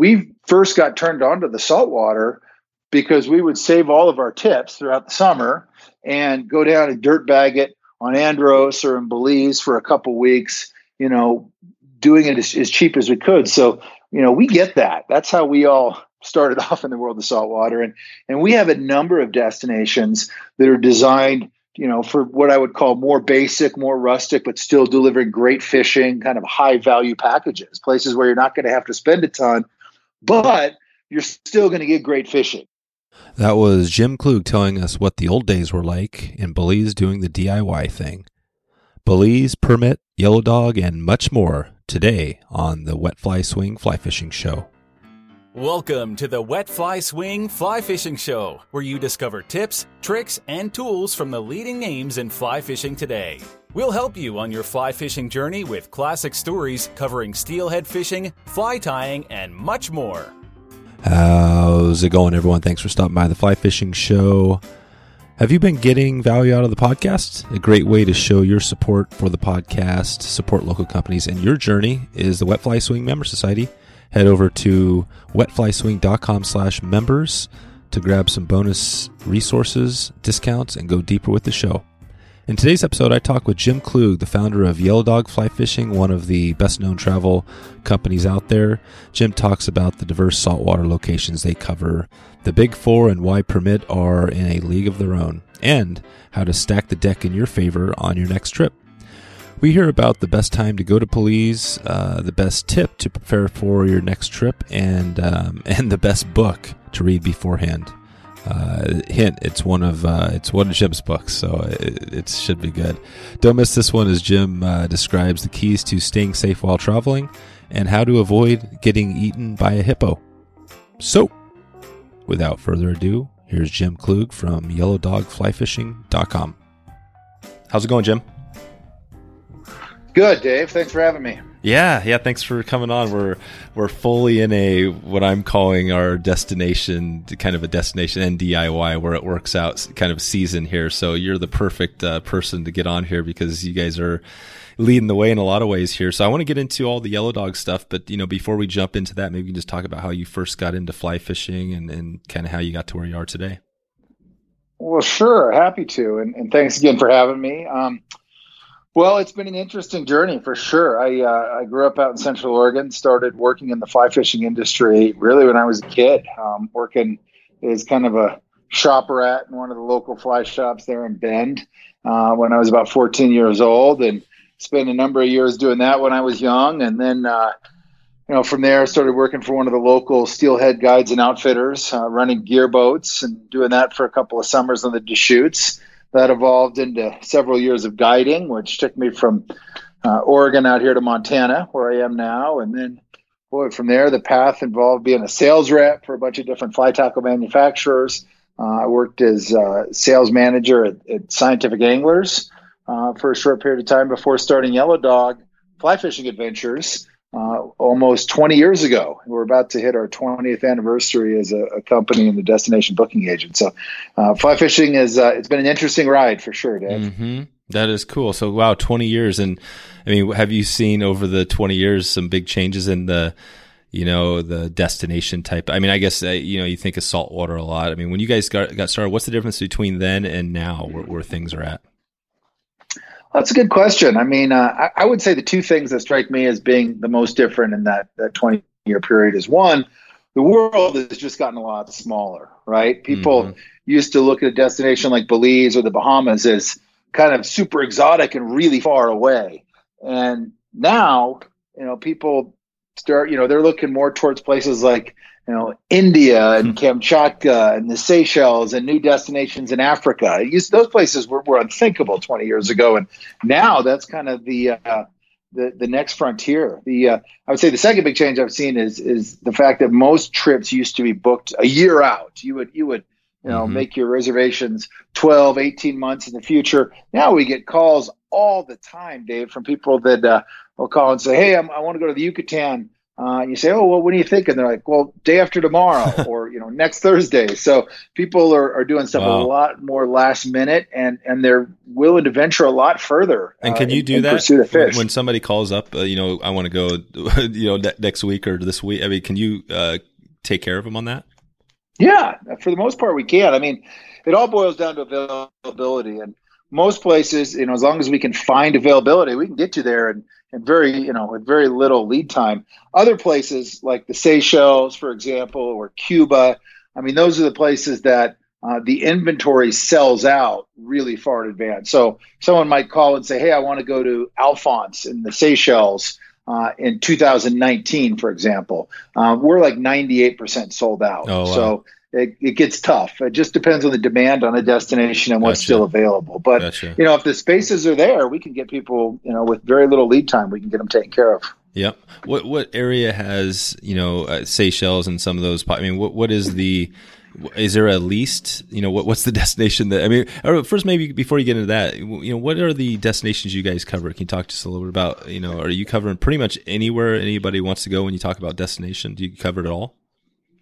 we first got turned on to the saltwater because we would save all of our tips throughout the summer and go down and dirt bag it on Andros or in Belize for a couple weeks, you know, doing it as, as cheap as we could. So, you know, we get that. That's how we all started off in the world of saltwater. And and we have a number of destinations that are designed, you know, for what I would call more basic, more rustic, but still delivering great fishing, kind of high value packages, places where you're not going to have to spend a ton, but you're still going to get great fishing. That was Jim Klug telling us what the old days were like in Belize doing the DIY thing. Belize, Permit, Yellow Dog, and much more today on the Wet Fly Swing Fly Fishing Show. Welcome to the Wet Fly Swing Fly Fishing Show, where you discover tips, tricks, and tools from the leading names in fly fishing today. We'll help you on your fly fishing journey with classic stories covering steelhead fishing, fly tying, and much more. How's it going, everyone? Thanks for stopping by the Fly Fishing Show. Have you been getting value out of the podcast? A great way to show your support for the podcast, support local companies, and your journey is the Wet Fly Swing Member Society. Head over to wetflyswing.com slash members to grab some bonus resources, discounts, and go deeper with the show. In today's episode, I talk with Jim Klug, the founder of Yellow Dog Fly Fishing, one of the best known travel companies out there. Jim talks about the diverse saltwater locations they cover, the big four and why permit are in a league of their own, and how to stack the deck in your favor on your next trip. We hear about the best time to go to Belize, uh, the best tip to prepare for your next trip, and um, and the best book to read beforehand. Uh, hint: It's one of uh, it's one of Jim's books, so it, it, should be good. Don't miss this one as Jim uh, describes the keys to staying safe while traveling and how to avoid getting eaten by a hippo. So, without further ado, here's Jim Klug from YellowDogFlyFishing.com. How's it going, Jim? Good, Dave. Thanks for having me. Yeah, yeah. Thanks for coming on. We're we're fully in a what I'm calling our destination, kind of a destination and DIY where it works out, kind of season here. So you're the perfect uh, person to get on here because you guys are leading the way in a lot of ways here. So I want to get into all the yellow dog stuff, but you know, before we jump into that, maybe can just talk about how you first got into fly fishing and, and kind of how you got to where you are today. Well, sure, happy to, and, and thanks again for having me. Um, well, it's been an interesting journey for sure. I uh, I grew up out in Central Oregon, started working in the fly fishing industry really when I was a kid, um, working as kind of a shop rat in one of the local fly shops there in Bend uh, when I was about 14 years old, and spent a number of years doing that when I was young, and then. Uh, you know, from there, I started working for one of the local steelhead guides and outfitters, uh, running gear boats and doing that for a couple of summers on the Deschutes that evolved into several years of guiding, which took me from uh, Oregon out here to Montana, where I am now. And then, boy, from there, the path involved being a sales rep for a bunch of different fly tackle manufacturers. Uh, I worked as uh, sales manager at, at Scientific Anglers uh, for a short period of time before starting Yellow Dog Fly Fishing Adventures, uh, almost 20 years ago. We're about to hit our 20th anniversary as a, a company and the destination booking agent. So, uh, fly fishing is uh, it's been an interesting ride for sure, Dave. Mm-hmm. That is cool. So, wow, 20 years, and I mean, have you seen over the 20 years some big changes in the you know the destination type i mean i guess uh, you know you think of saltwater a lot i mean when you guys got, got started what's the difference between then and now where, where things are at that's a good question. I mean, uh, I, I, would say the two things that strike me as being the most different in that that 20 year period is one, the world has just gotten a lot smaller, right? People mm-hmm. used to look at a destination like Belize or the Bahamas as kind of super exotic and really far away. And now, you know, people start, you know, they're looking more towards places like you know, India and hmm. Kamchatka and the Seychelles and new destinations in Africa. Used, those places were, were unthinkable 20 years ago, and now that's kind of the uh, the the next frontier. The uh, I would say the second big change I've seen is is the fact that most trips used to be booked a year out. You would you would you know mm-hmm. make your reservations 12 18 months in the future now we get calls all the time dave from people that uh, will call and say hey I'm, i want to go to the yucatan uh, you say, "Oh, well, what are you thinking?" They're like, "Well, day after tomorrow, or you know, next Thursday." So people are, are doing stuff wow. a lot more last minute, and and they're willing to venture a lot further. And can uh, you do that when, when, somebody calls up? Uh, you know, I want to go. You know, ne- next week or this week. I mean, can you uh, take care of them on that? Yeah, for the most part, we can. I mean, it all boils down to availability, and most places, you know, as long as we can find availability, we can get you there and and very, you know, with very little lead time. Other places like the Seychelles, for example, or Cuba, I mean, those are the places that uh, the inventory sells out really far in advance. So someone might call and say, "Hey, I want to go to Alphonse in the Seychelles." Uh, in 2019, for example, uh, we're like 98% sold out. Oh, wow. So it, it, gets tough. It just depends on the demand on a destination and what's gotcha. still available. But gotcha. you know, if the spaces are there, we can get people. You know, with very little lead time, we can get them taken care of. Yep. What what area has you know uh, Seychelles and some of those? I mean, what what is the is there a least you know what what's the destination that I mean? First, maybe before you get into that, you know, what are the destinations you guys cover? Can you talk to us a little bit about you know? Are you covering pretty much anywhere anybody wants to go when you talk about destination? Do you cover it all?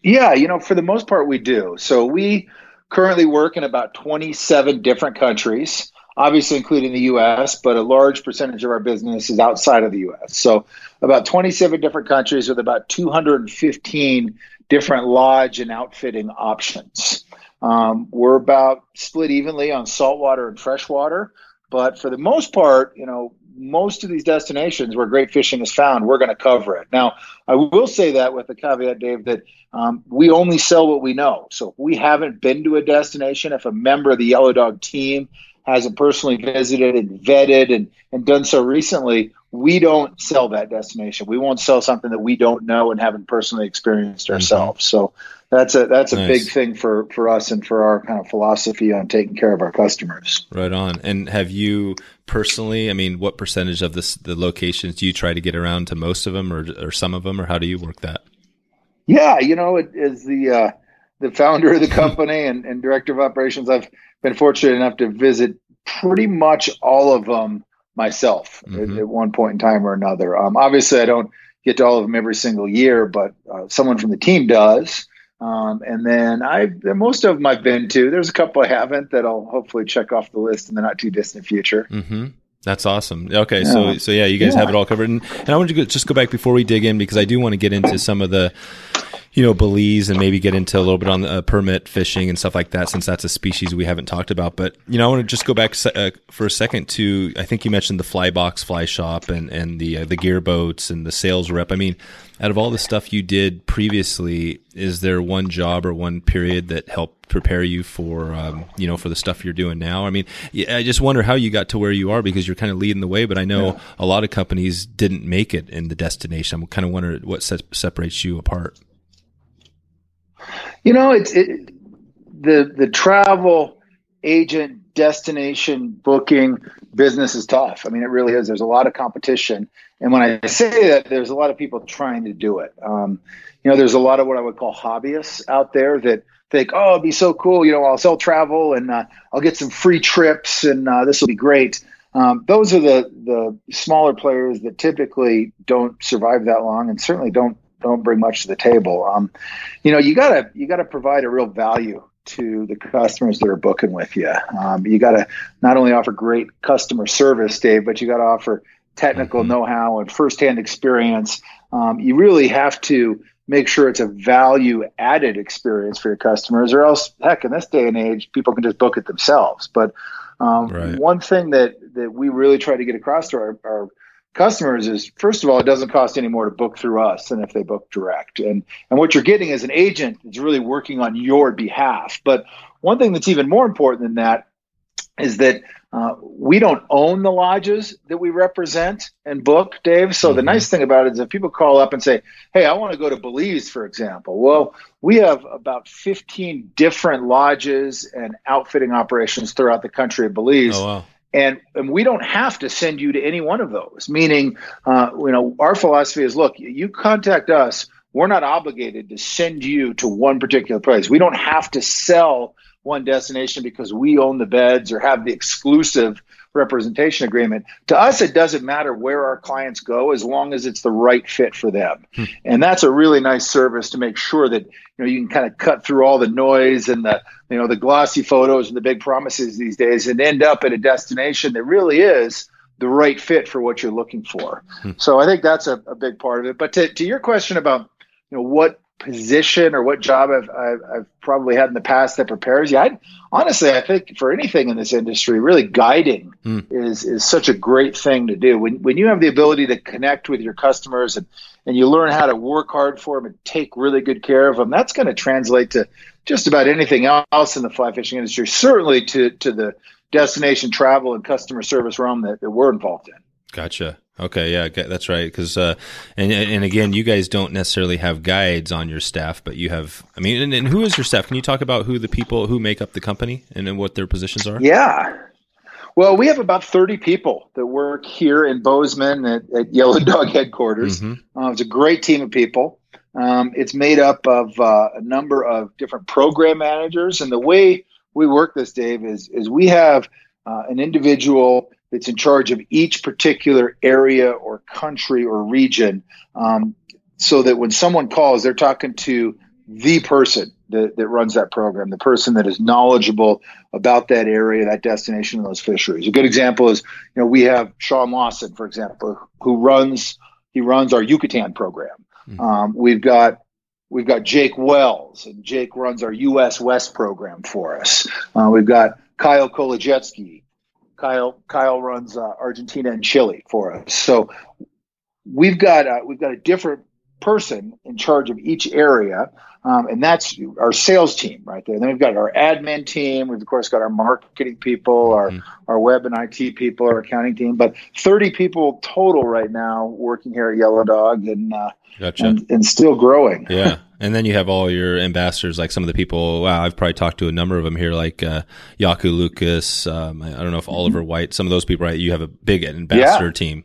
Yeah, you know, for the most part, we do. So we currently work in about 27 different countries, obviously including the US, but a large percentage of our business is outside of the US. So about 27 different countries with about 215 different lodge and outfitting options. Um, we're about split evenly on saltwater and freshwater, but for the most part, you know, most of these destinations where great fishing is found, we're going to cover it. Now, I will say that with the caveat, Dave, that um, we only sell what we know. So if we haven't been to a destination, if a member of the Yellow Dog team hasn't personally visited and vetted and, and done so recently, we don't sell that destination. We won't sell something that we don't know and haven't personally experienced mm-hmm. ourselves. So that's a that's a nice. big thing for for us and for our kind of philosophy on taking care of our customers. Right on. And have you personally? I mean, what percentage of this the locations do you try to get around to most of them, or or some of them, or how do you work that? Yeah, you know, it is the uh, the founder of the company and, and director of operations. I've been fortunate enough to visit pretty much all of them myself mm-hmm. at, at, one point in time or another. Um, obviously, I don't get to all of them every single year, but uh, someone from the team does. Um, and then I, most of them I've been to. There's a couple I haven't that I'll hopefully check off the list in the not too distant future. Mm-hmm. That's awesome. Okay, yeah. so so yeah, you guys yeah. have it all covered. And, and I want to go, just go back before we dig in because I do want to get into some of the you know, Belize and maybe get into a little bit on the uh, permit fishing and stuff like that, since that's a species we haven't talked about. But you know, I want to just go back uh, for a second to I think you mentioned the fly box, fly shop, and and the uh, the gear boats and the sales rep. I mean, out of all the stuff you did previously, is there one job or one period that helped prepare you for um, you know for the stuff you're doing now? I mean, I just wonder how you got to where you are because you're kind of leading the way. But I know yeah. a lot of companies didn't make it in the destination. I'm kind of wondering what se- separates you apart. You know, it's it, the the travel agent destination booking business is tough. I mean, it really is. There's a lot of competition, and when I say that, there's a lot of people trying to do it. Um, you know, there's a lot of what I would call hobbyists out there that think, "Oh, it'd be so cool." You know, I'll sell travel and uh, I'll get some free trips, and uh, this will be great. Um, those are the the smaller players that typically don't survive that long, and certainly don't don't bring much to the table. Um, you know, you gotta you gotta provide a real value to the customers that are booking with you. Um, you got to not only offer great customer service, Dave, but you got to offer technical mm-hmm. know-how and firsthand experience. Um, you really have to make sure it's a value added experience for your customers, or else, heck, in this day and age, people can just book it themselves. But um, right. one thing that that we really try to get across to our, our customers is first of all, it doesn't cost any more to book through us than if they book direct. And and what you're getting is an agent that's really working on your behalf. But one thing that's even more important than that is that uh, we don't own the lodges that we represent and book, Dave. So mm-hmm. the nice thing about it is if people call up and say, "Hey, I want to go to Belize," for example, well, we have about 15 different lodges and outfitting operations throughout the country of Belize. Oh, wow and, and we don't have to send you to any one of those meaning uh, you know our philosophy is look you contact us we're not obligated to send you to one particular place. We don't have to sell one destination because we own the beds or have the exclusive representation agreement. To us, it doesn't matter where our clients go as long as it's the right fit for them. Hmm. And that's a really nice service to make sure that you know you can kind of cut through all the noise and the you know the glossy photos and the big promises these days and end up at a destination that really is the right fit for what you're looking for. Hmm. So I think that's a, a big part of it. But to, to your question about you know what position or what job I've, I've, I've, probably had in the past that prepares you. I, honestly, I think for anything in this industry, really guiding mm. is is such a great thing to do. When when you have the ability to connect with your customers and and you learn how to work hard for them and take really good care of them, that's going to translate to just about anything else in the fly fishing industry. Certainly to to the destination travel and customer service realm that, that we're involved in. Gotcha. Okay, yeah, that's right. Because uh, and and again, you guys don't necessarily have guides on your staff, but you have. I mean, and, and who is your staff? Can you talk about who the people who make up the company and, what their positions are? Yeah. Well, we have about 30 people that work here in Bozeman at, at Yellow Dog headquarters. Mm-hmm. Uh, it's a great team of people. Um, it's made up of uh, a number of different program managers, and the way we work this, Dave, is is we have uh, an individual that's in charge of each particular area or country or region, um, so that when someone calls, they're talking to the person that, that runs that program, the person that is knowledgeable about that area, that destination, and those fisheries. A good example is, you know, we have Shaun Lawson, for example, who runs he runs our Yucatan program. Mm-hmm. Um, we've got we've got Jake Wells, and Jake runs our U.S. West program for us. Uh, we've got Kyle Kolajetsky, Kyle Kyle runs uh, Argentina and Chile for us. So we've got uh, we've got a different person in charge of each area, um, and that's our sales team right there. Then we've got our admin team. We've of course got our marketing people, our mm-hmm. our web and IT people, our accounting team. But thirty people total right now working here at Yellow Dog, and uh, gotcha. and, and still growing. Yeah. And then you have all your ambassadors, like some of the people. Wow, I've probably talked to a number of them here, like uh, Jako Lucas. Um, I don't know if Oliver mm-hmm. White. Some of those people, right? You have a big ambassador yeah. team.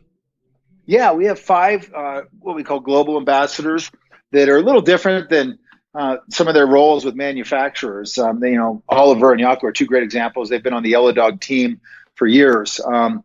Yeah, we have five uh, what we call global ambassadors that are a little different than uh, some of their roles with manufacturers. Um, they, you know, Oliver and Jako are two great examples. They've been on the Yellow Dog team for years. Um,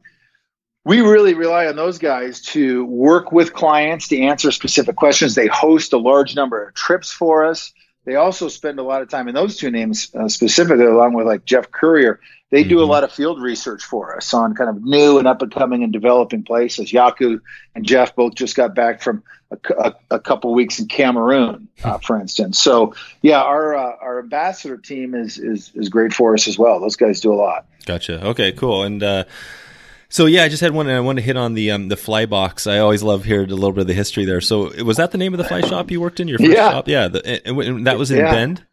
we really rely on those guys to work with clients to answer specific questions. They host a large number of trips for us. They also spend a lot of time in those two names uh, specifically, along with like Jeff Currier. They mm-hmm. do a mm-hmm. lot of field research for us on kind of new and up and coming and developing places. Jako and Jeff both just got back from a, a, a couple weeks in Cameroon, uh, for instance. So yeah, our uh, our ambassador team is, is is great for us as well. Those guys do a lot. Gotcha. Okay, cool. And uh, so yeah, I just had one. And I want to hit on the um, the fly box. I always love hearing a little bit of the history there. So was that the name of the fly shop you worked in? Your first yeah. shop? Yeah. The, and, and, that was in yeah. Bend.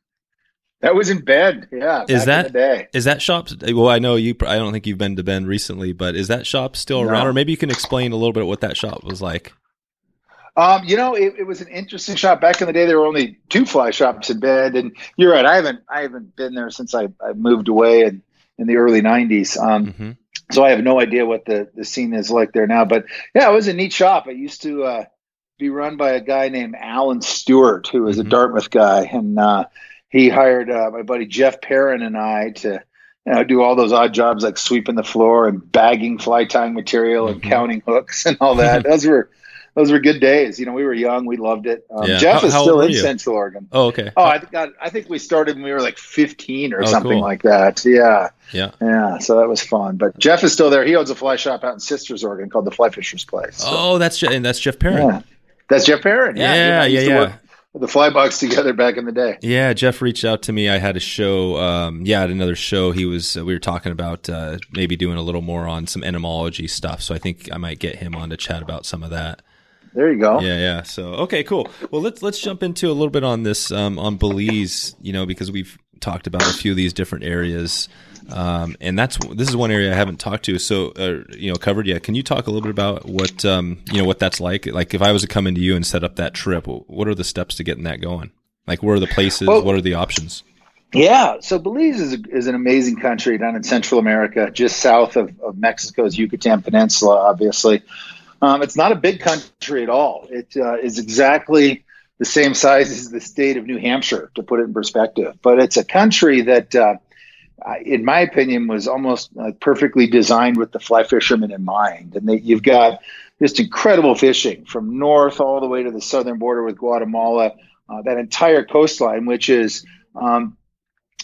That was in Bend. Yeah. Is that is that shop? Well, I know you. I don't think you've been to Bend recently, but is that shop still no. around? Or maybe you can explain a little bit what that shop was like. Um, you know, it, it, was an interesting shop. Back in the day, there were only two fly shops in Bend, and you're right. I haven't I haven't been there since I, I moved away in, in the early '90s. Um, mm-hmm so I have no idea what the, the scene is like there now. But yeah, it was a neat shop. It used to uh, be run by a guy named Alan Stewart, who was mm-hmm. a Dartmouth guy, and uh, he hired uh, my buddy Jeff Perrin and I to you know, do all those odd jobs like sweeping the floor and bagging fly tying material and mm-hmm. counting hooks and all that. those were those were good days. You know, we were young, we loved it. Um, yeah. Jeff how, is how still in you? Central Oregon. Oh, okay. Oh, I think I think we started when we were like 15 or oh, something cool. like that. Yeah. Yeah. Yeah. So that was fun. But Jeff is still there. He owns a fly shop out in Sisters, Oregon called the Fly Fisher's Place. So. Oh, that's and that's Jeff Perrin. Yeah. That's Jeff Perrin. Yeah. Yeah. Yeah. yeah. The fly box together back in the day. Yeah, Jeff reached out to me. I had a show. Um, yeah, at another show, he was. Uh, we were talking about uh, maybe doing a little more on some entomology stuff. So I think I might get him on to chat about some of that. There you go. Yeah, yeah. So okay, cool. Well, let's let's jump into a little bit on this um, on Belize. You know, because we've talked about a few of these different areas, um, and that's this is one area I haven't talked to. So, uh, you know, covered yet. Can you talk a little bit about what um, you know what that's like? Like, if I was to come into you and set up that trip, what are the steps to getting that going? Like, where are the places? Well, what are the options? Yeah, so Belize is, a, is an amazing country down in Central America, just south of, of Mexico's Yucatan Peninsula, obviously. Um, it's not a big country at all. It uh, is exactly the same size as the state of New Hampshire, to put it in perspective. But it's a country that uh, in my opinion, was almost like perfectly designed with the fly fisherman in mind. And that you've got just incredible fishing from north all the way to the southern border with Guatemala, uh, that entire coastline, which is, um,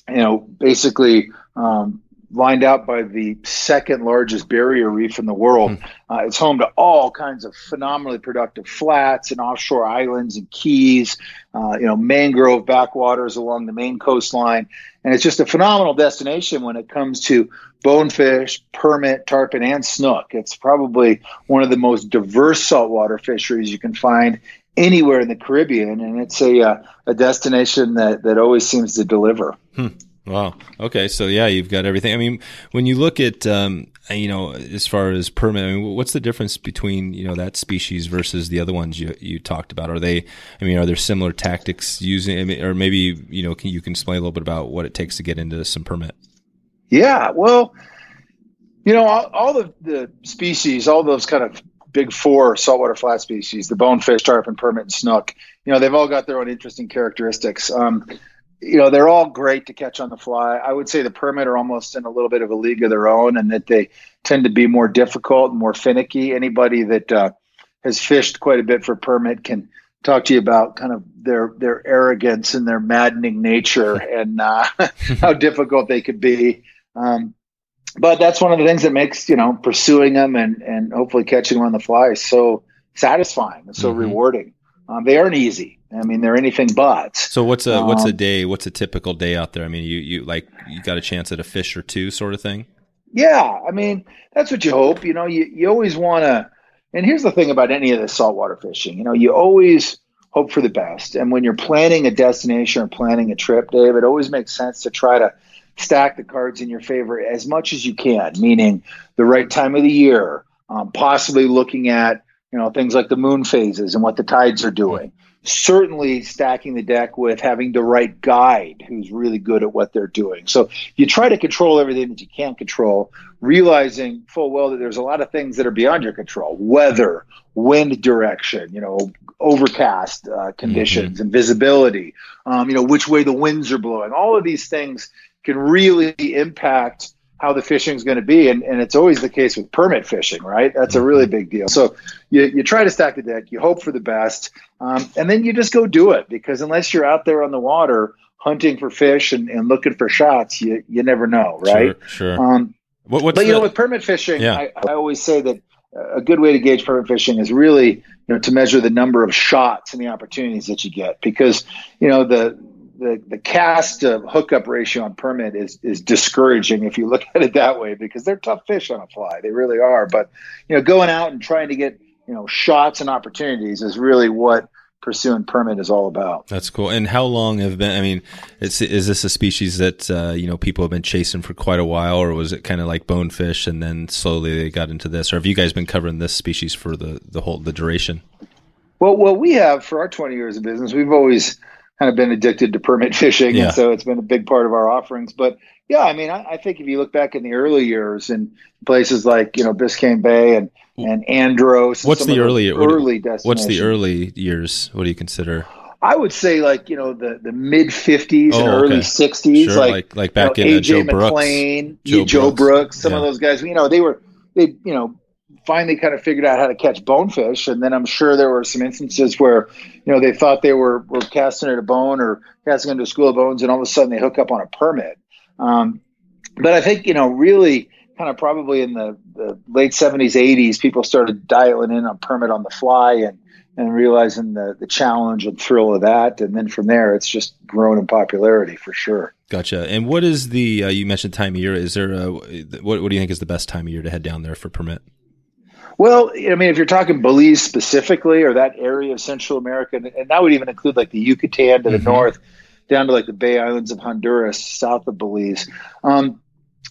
you know, basically um, lined out by the second largest barrier reef in the world. Mm. Uh, it's home to all kinds of phenomenally productive flats and offshore islands and keys, uh, you know, mangrove backwaters along the main coastline. And it's just a phenomenal destination when it comes to bonefish, permit, tarpon, and snook. It's probably one of the most diverse saltwater fisheries you can find anywhere in the Caribbean, and it's a uh, a destination that that always seems to deliver. Hmm. Wow. Okay. So yeah, you've got everything. I mean, when you look at, um, you know, as far as permit, I mean, what's the difference between you know that species versus the other ones you you talked about? Are they? I mean, are there similar tactics using? I mean, or maybe you know, can you can explain a little bit about what it takes to get into some permit? Yeah. Well, you know, all, all the the species, all those kind of big four saltwater flat species, the bonefish, tarpon, permit, and snook. You know, they've all got their own interesting characteristics. Um, you know, they're all great to catch on the fly. I would say the permit are almost in a little bit of a league of their own, and that they tend to be more difficult and more finicky. Anybody that uh, has fished quite a bit for permit can talk to you about kind of their their arrogance and their maddening nature and uh, how difficult they could be. Um, but that's one of the things that makes you know pursuing them and and hopefully catching them on the fly so satisfying and so mm-hmm. rewarding. Um, they aren't easy. I mean, they're anything but. So what's a what's a um, day? What's a typical day out there? I mean, you you like you got a chance at a fish or two, sort of thing. Yeah, I mean that's what you hope. You know, you you always want to. And here's the thing about any of this saltwater fishing. You know, you always hope for the best. And when you're planning a destination or planning a trip, Dave, it always makes sense to try to stack the cards in your favor as much as you can. Meaning the right time of the year, um, possibly looking at you know things like the moon phases and what the tides are doing certainly stacking the deck with having the right guide who's really good at what they're doing. So you try to control everything that you can't control, realizing full well that there's a lot of things that are beyond your control weather, wind direction, you know, overcast uh, conditions mm-hmm. and visibility, um, you know, which way the winds are blowing. All of these things can really impact how the fishing is going to be. And, and it's always the case with permit fishing, right? That's a really big deal. So you, you try to stack the deck, you hope for the best, um, and then you just go do it because unless you're out there on the water hunting for fish and, and looking for shots, you, you never know, right? Sure. sure. Um, what, but, the, you know, with permit fishing, yeah. I, I always say that a good way to gauge permit fishing is really you know to measure the number of shots and the opportunities that you get because you know the the, the cast to hookup ratio on permit is is discouraging if you look at it that way because they're tough fish on a fly. They really are. But you know, going out and trying to get you know shots and opportunities is really what pursuing permit is all about. That's cool. And how long have been? I mean, is this a species that uh, you know people have been chasing for quite a while, or was it kind of like bonefish and then slowly they got into this, or have you guys been covering this species for the the whole the duration? Well, what we have for our 20 years of business, we've always kind of been addicted to permit fishing, yeah. and so it's been a big part of our offerings. But yeah, I mean, I, I, think if you look back in the early years in places like you know Biscayne Bay and and Andros, and what's the early early what, What's the early years? What do you consider? I would say like you know the the mid fifties oh, and early okay. sixties, sure, like, like, like back you know, in uh, Joe McClane, Brooks, Joe, Joe Brooks, Brooks some yeah. of those guys. You know, they were they you know finally kind of figured out how to catch bonefish. And then I'm sure there were some instances where, you know, they thought they were, were casting at a bone or casting into a school of bones, and all of a sudden they hook up on a permit. Um, but I think, you know, really kind of probably in the, the late 70s, 80s, people started dialing in on permit on the fly and, and realizing the, the challenge and thrill of that. And then from there, it's just grown in popularity for sure. Gotcha. And what is the, uh, you mentioned time of year. Is there a, what, what do you think is the best time of year to head down there for permit? Well, I mean, if you're talking Belize specifically, or that area of Central America, and that would even include like the Yucatan to the mm-hmm. north, down to like the Bay Islands of Honduras, south of Belize. Um,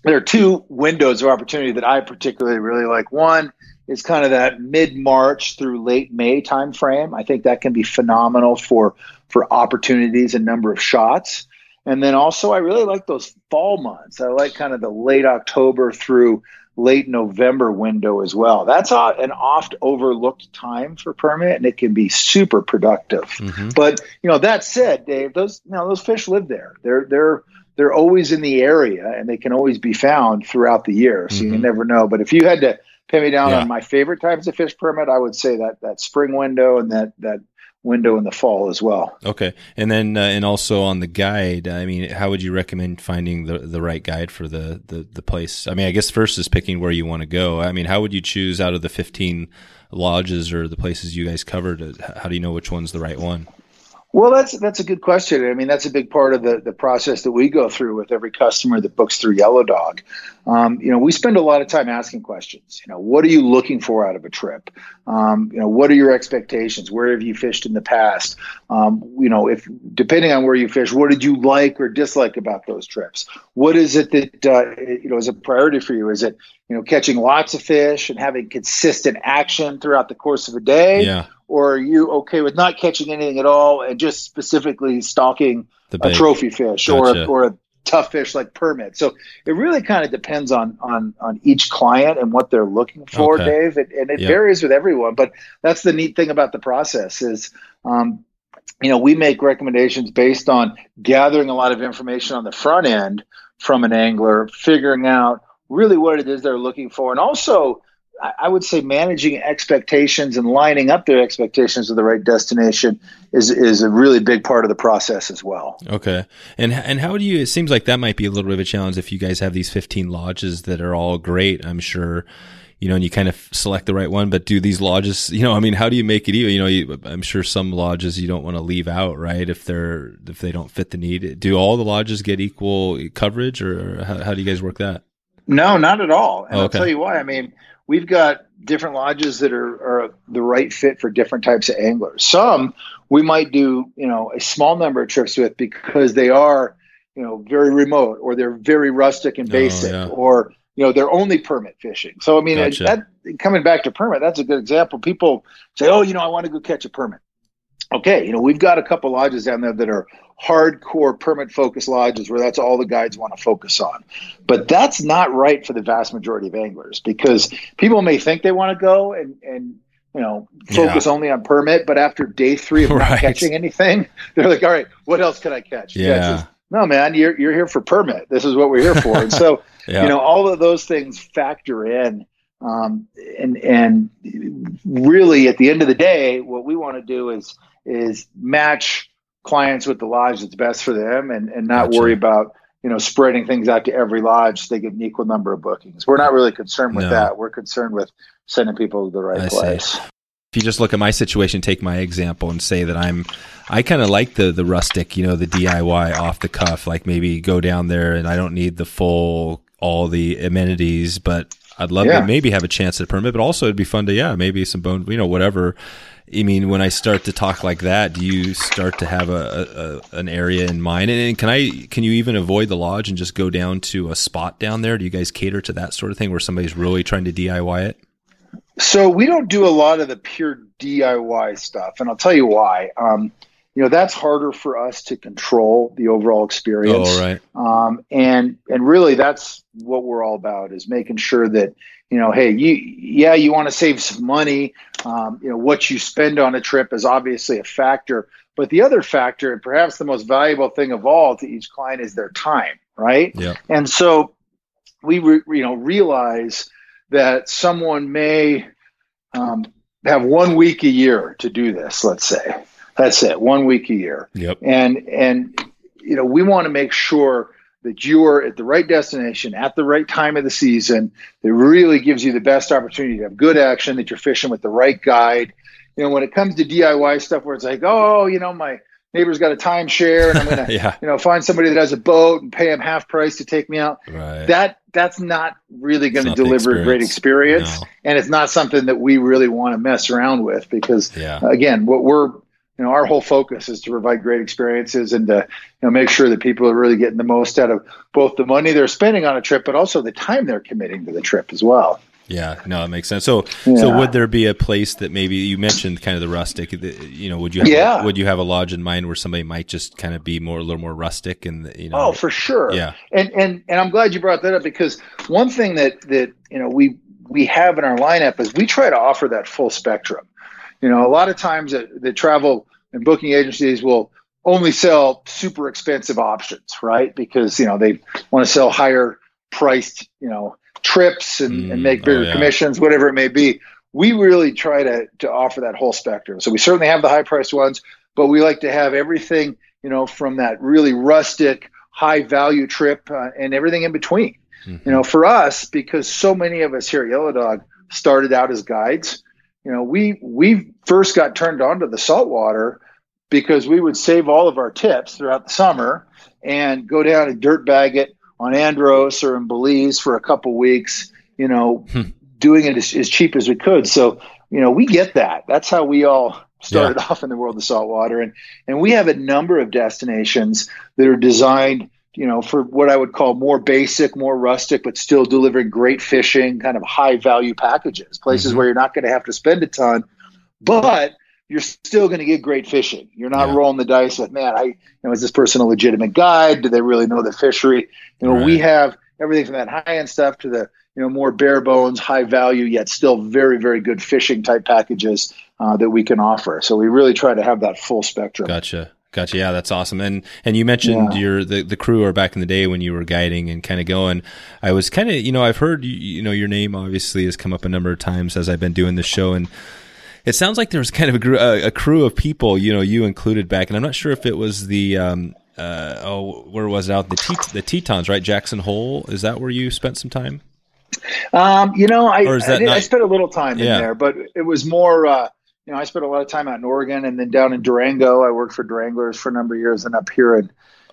there are two windows of opportunity that I particularly really like. One is kind of that mid March through late May timeframe. I think that can be phenomenal for for opportunities and number of shots. And then also, I really like those fall months. I like kind of the late October through late November window as well. That's an oft overlooked time for permit, and it can be super productive. Mm-hmm. But you know, that said, Dave, those you know those fish live there. They're they're they're always in the area and they can always be found throughout the year. So mm-hmm. you never know. But if you had to pin me down yeah. on my favorite times to fish permit, I would say that that spring window and that that window in the fall as well. Okay, and then uh, and also on the guide, I mean, how would you recommend finding the the right guide for the the the place? I mean, I guess first is picking where you want to go. I mean, how would you choose out of the fifteen lodges or the places you guys covered? How do you know which one's the right one? Well, that's that's a good question. I mean, that's a big part of the the process that we go through with every customer that books through Yellow Dog. Um, you know, we spend a lot of time asking questions. You know, what are you looking for out of a trip? Um, you know, what are your expectations? Where have you fished in the past? Um, you know, if depending on where you fish, what did you like or dislike about those trips? What is it that uh, you know is a priority for you? Is it you know catching lots of fish and having consistent action throughout the course of a day? Yeah or are you okay with not catching anything at all and just specifically stalking a trophy fish gotcha. or, or a tough fish like permit? So it really kind of depends on on on each client and what they're looking for, okay. Dave, and, and it yep. varies with everyone. But that's the neat thing about the process is. Um, you know, we make recommendations based on gathering a lot of information on the front end from an angler, figuring out really what it is they're looking for, and also I would say managing expectations and lining up their expectations with the right destination is is a really big part of the process as well. Okay, and and how do you? It seems like that might be a little bit of a challenge if you guys have these fifteen lodges that are all great. I'm sure, you know, and you kind of select the right one. But do these lodges, you know, I mean, how do you make it even? You know, you, I'm sure some lodges you don't want to leave out, right? If they're if they don't fit the need, do all the lodges get equal coverage, or how, how do you guys work that? No, not at all. And okay. I'll tell you why. I mean we've got different lodges that are, are the right fit for different types of anglers. Some we might do, you know, a small number of trips with because they are, you know, very remote or they're very rustic and oh, basic oh, yeah. or you know they're only permit fishing. So I mean gotcha. that coming back to permit, that's a good example. People say, "Oh, you know, I want to go catch a permit." Okay, you know, we've got a couple lodges down there that are hardcore permit focused lodges where that's all the guides want to focus on. But that's not right for the vast majority of anglers because people may think they want to go and, and you know, focus yeah. only on permit, but after day three of right. not catching anything, they're like, all right, what else can I catch? Yeah. no, man, you're, you're here for permit. This is what we're here for. And so, yeah. you know, all of those things factor in. Um, and, and really at the end of the day, what we want to do is, is match clients with the lodge that's best for them and, and not gotcha. worry about you know spreading things out to every lodge so they get an equal number of bookings we're not really concerned with no. that we're concerned with sending people to the right I place see. if you just look at my situation take my example and say that i'm i kind of like the the rustic you know the diy off the cuff like maybe go down there and i don't need the full all the amenities but I'd love yeah. to maybe have a chance at a permit, but also it'd be fun to yeah maybe some bone you know whatever I mean, when I start to talk like that, do you start to have a, a an area in mind? And, can I can you even avoid the lodge and just go down to a spot down there? Do you guys cater to that sort of thing where somebody's really trying to DIY it? So we don't do a lot of the pure DIY stuff, and I'll tell you why. Um, you know that's harder for us to control the overall experience. Oh, right. Um, and and really, that's what we're all about is making sure that you know, hey, you yeah, you want to save some money. Um, you know, what you spend on a trip is obviously a factor, but the other factor, and perhaps the most valuable thing of all to each client, is their time, right? Yeah. And so we re, you know realize that someone may um, have one week a year to do this. Let's say that's it, one week a year. Yep. And and you know we want to make sure that you are at the right destination at the right time of the season that really gives you the best opportunity to have good action, that you're fishing with the right guide. You know, when it comes to DIY stuff where it's like, oh, you know, my neighbor's got a timeshare and I'm going to, yeah. you know, find somebody that has a boat and pay them half price to take me out. Right. That that's not really going to deliver a great experience. No. And it's not something that we really want to mess around with because yeah. again, what we're you know, our whole focus is to provide great experiences and to you know make sure that people are really getting the most out of both the money they're spending on a trip, but also the time they're committing to the trip as well. Yeah, no, it makes sense. So, yeah. so would there be a place that maybe you mentioned kind of the rustic? You know, would you have, yeah. would you have a lodge in mind where somebody might just kind of be more a little more rustic and you know? Oh, for sure. Yeah, and and and I'm glad you brought that up because one thing that that you know we we have in our lineup is we try to offer that full spectrum. You know, a lot of times that, that travel and booking agencies will only sell super expensive options, right? Because you know they want to sell higher priced, you know, trips and, mm, and make bigger oh, yeah. commissions, whatever it may be. We really try to to offer that whole spectrum. So we certainly have the high priced ones, but we like to have everything, you know, from that really rustic, high value trip uh, and everything in between. Mm-hmm. You know, for us, because so many of us here at Yellow Dog started out as guides, you know, we we first got turned on to the saltwater because we would save all of our tips throughout the summer and go down and dirt bag it on Andros or in Belize for a couple weeks, you know, hmm. doing it as, as, cheap as we could. So, you know, we get that. That's how we all started yeah. off in the world of saltwater. And, and we have a number of destinations that are designed, you know, for what I would call more basic, more rustic, but still delivering great fishing, kind of high value packages, places mm-hmm. where you're not going to have to spend a ton, but you're still going to get great fishing. You're not yeah. rolling the dice with, man, I, you know, is this person a legitimate guide? Do they really know the fishery? You know, right. we have everything from that high end stuff to the, you know, more bare bones, high value, yet still very, very good fishing type packages uh, that we can offer. So we really try to have that full spectrum. Gotcha. Gotcha. Yeah, that's awesome. And and you mentioned yeah. your the, the crew or back in the day when you were guiding and kind of going. I was kind of you know I've heard you, you know your name obviously has come up a number of times as I've been doing this show and it sounds like there was kind of a, a, crew of people, you know, you included back, and I'm not sure if it was the um, uh, oh, where was it out the Tet- the Tetons, right? Jackson Hole. Is that where you spent some time? Um, you know, I, I, I, spent a little time yeah. in there, but it was more. Uh, you know, I spent a lot of time out in Oregon and then down in Durango. I worked for Duranglers for a number of years, and up here in,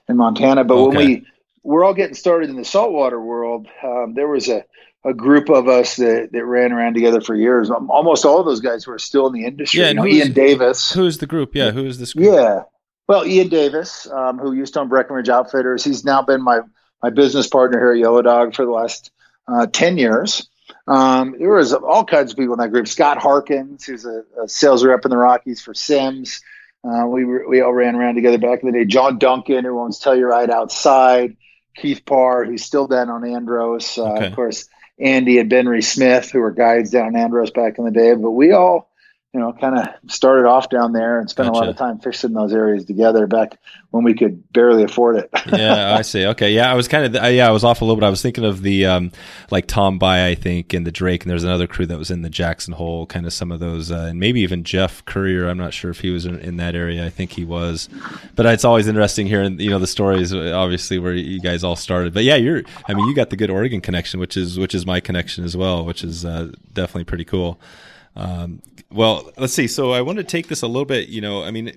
in Montana. But okay. when we we're all getting started in the saltwater world, um, there was a a group of us that, that ran around together for years. Um, almost all of those guys were still in the industry. Yeah, you know, Ian Davis. Who's the group? Yeah, who is this group? Yeah. Well, Ian Davis, um, who used to own Breckenridge Outfitters, he's now been my my business partner here at Yellow Dog for the last uh, ten years. Um, there was all kinds of people in that group. Scott Harkins, who's a, a sales rep in the Rockies for Simms. Uh, we were, we all ran around together back in the day. John Duncan, who owns Telluride Outside. Keith Parr, who's still down on Andros. Uh, okay. Of course, Andy and Benry Smith, who were guides down in Andros back in the day. But we all, you know, kind of started off down there and spent gotcha. a lot of time fishing those areas together back when we could barely afford it. yeah, I see. Okay, yeah, I was kind of yeah, I was off a little bit. I was thinking of the um, like Tom Bie, I think, and the Drake, and there's another crew that was in the Jackson Hole, kind of some of those, uh, and maybe even Jeff Currier. I'm not sure if he was in, in, that area. I think he was, but it's always interesting hearing you know the stories, obviously where you guys all started. But yeah, you're, I mean, you got the good Oregon connection, which is which is my connection as well, which is uh, definitely pretty cool. Um, well, let's see. So I want to take this a little bit. You know, I mean,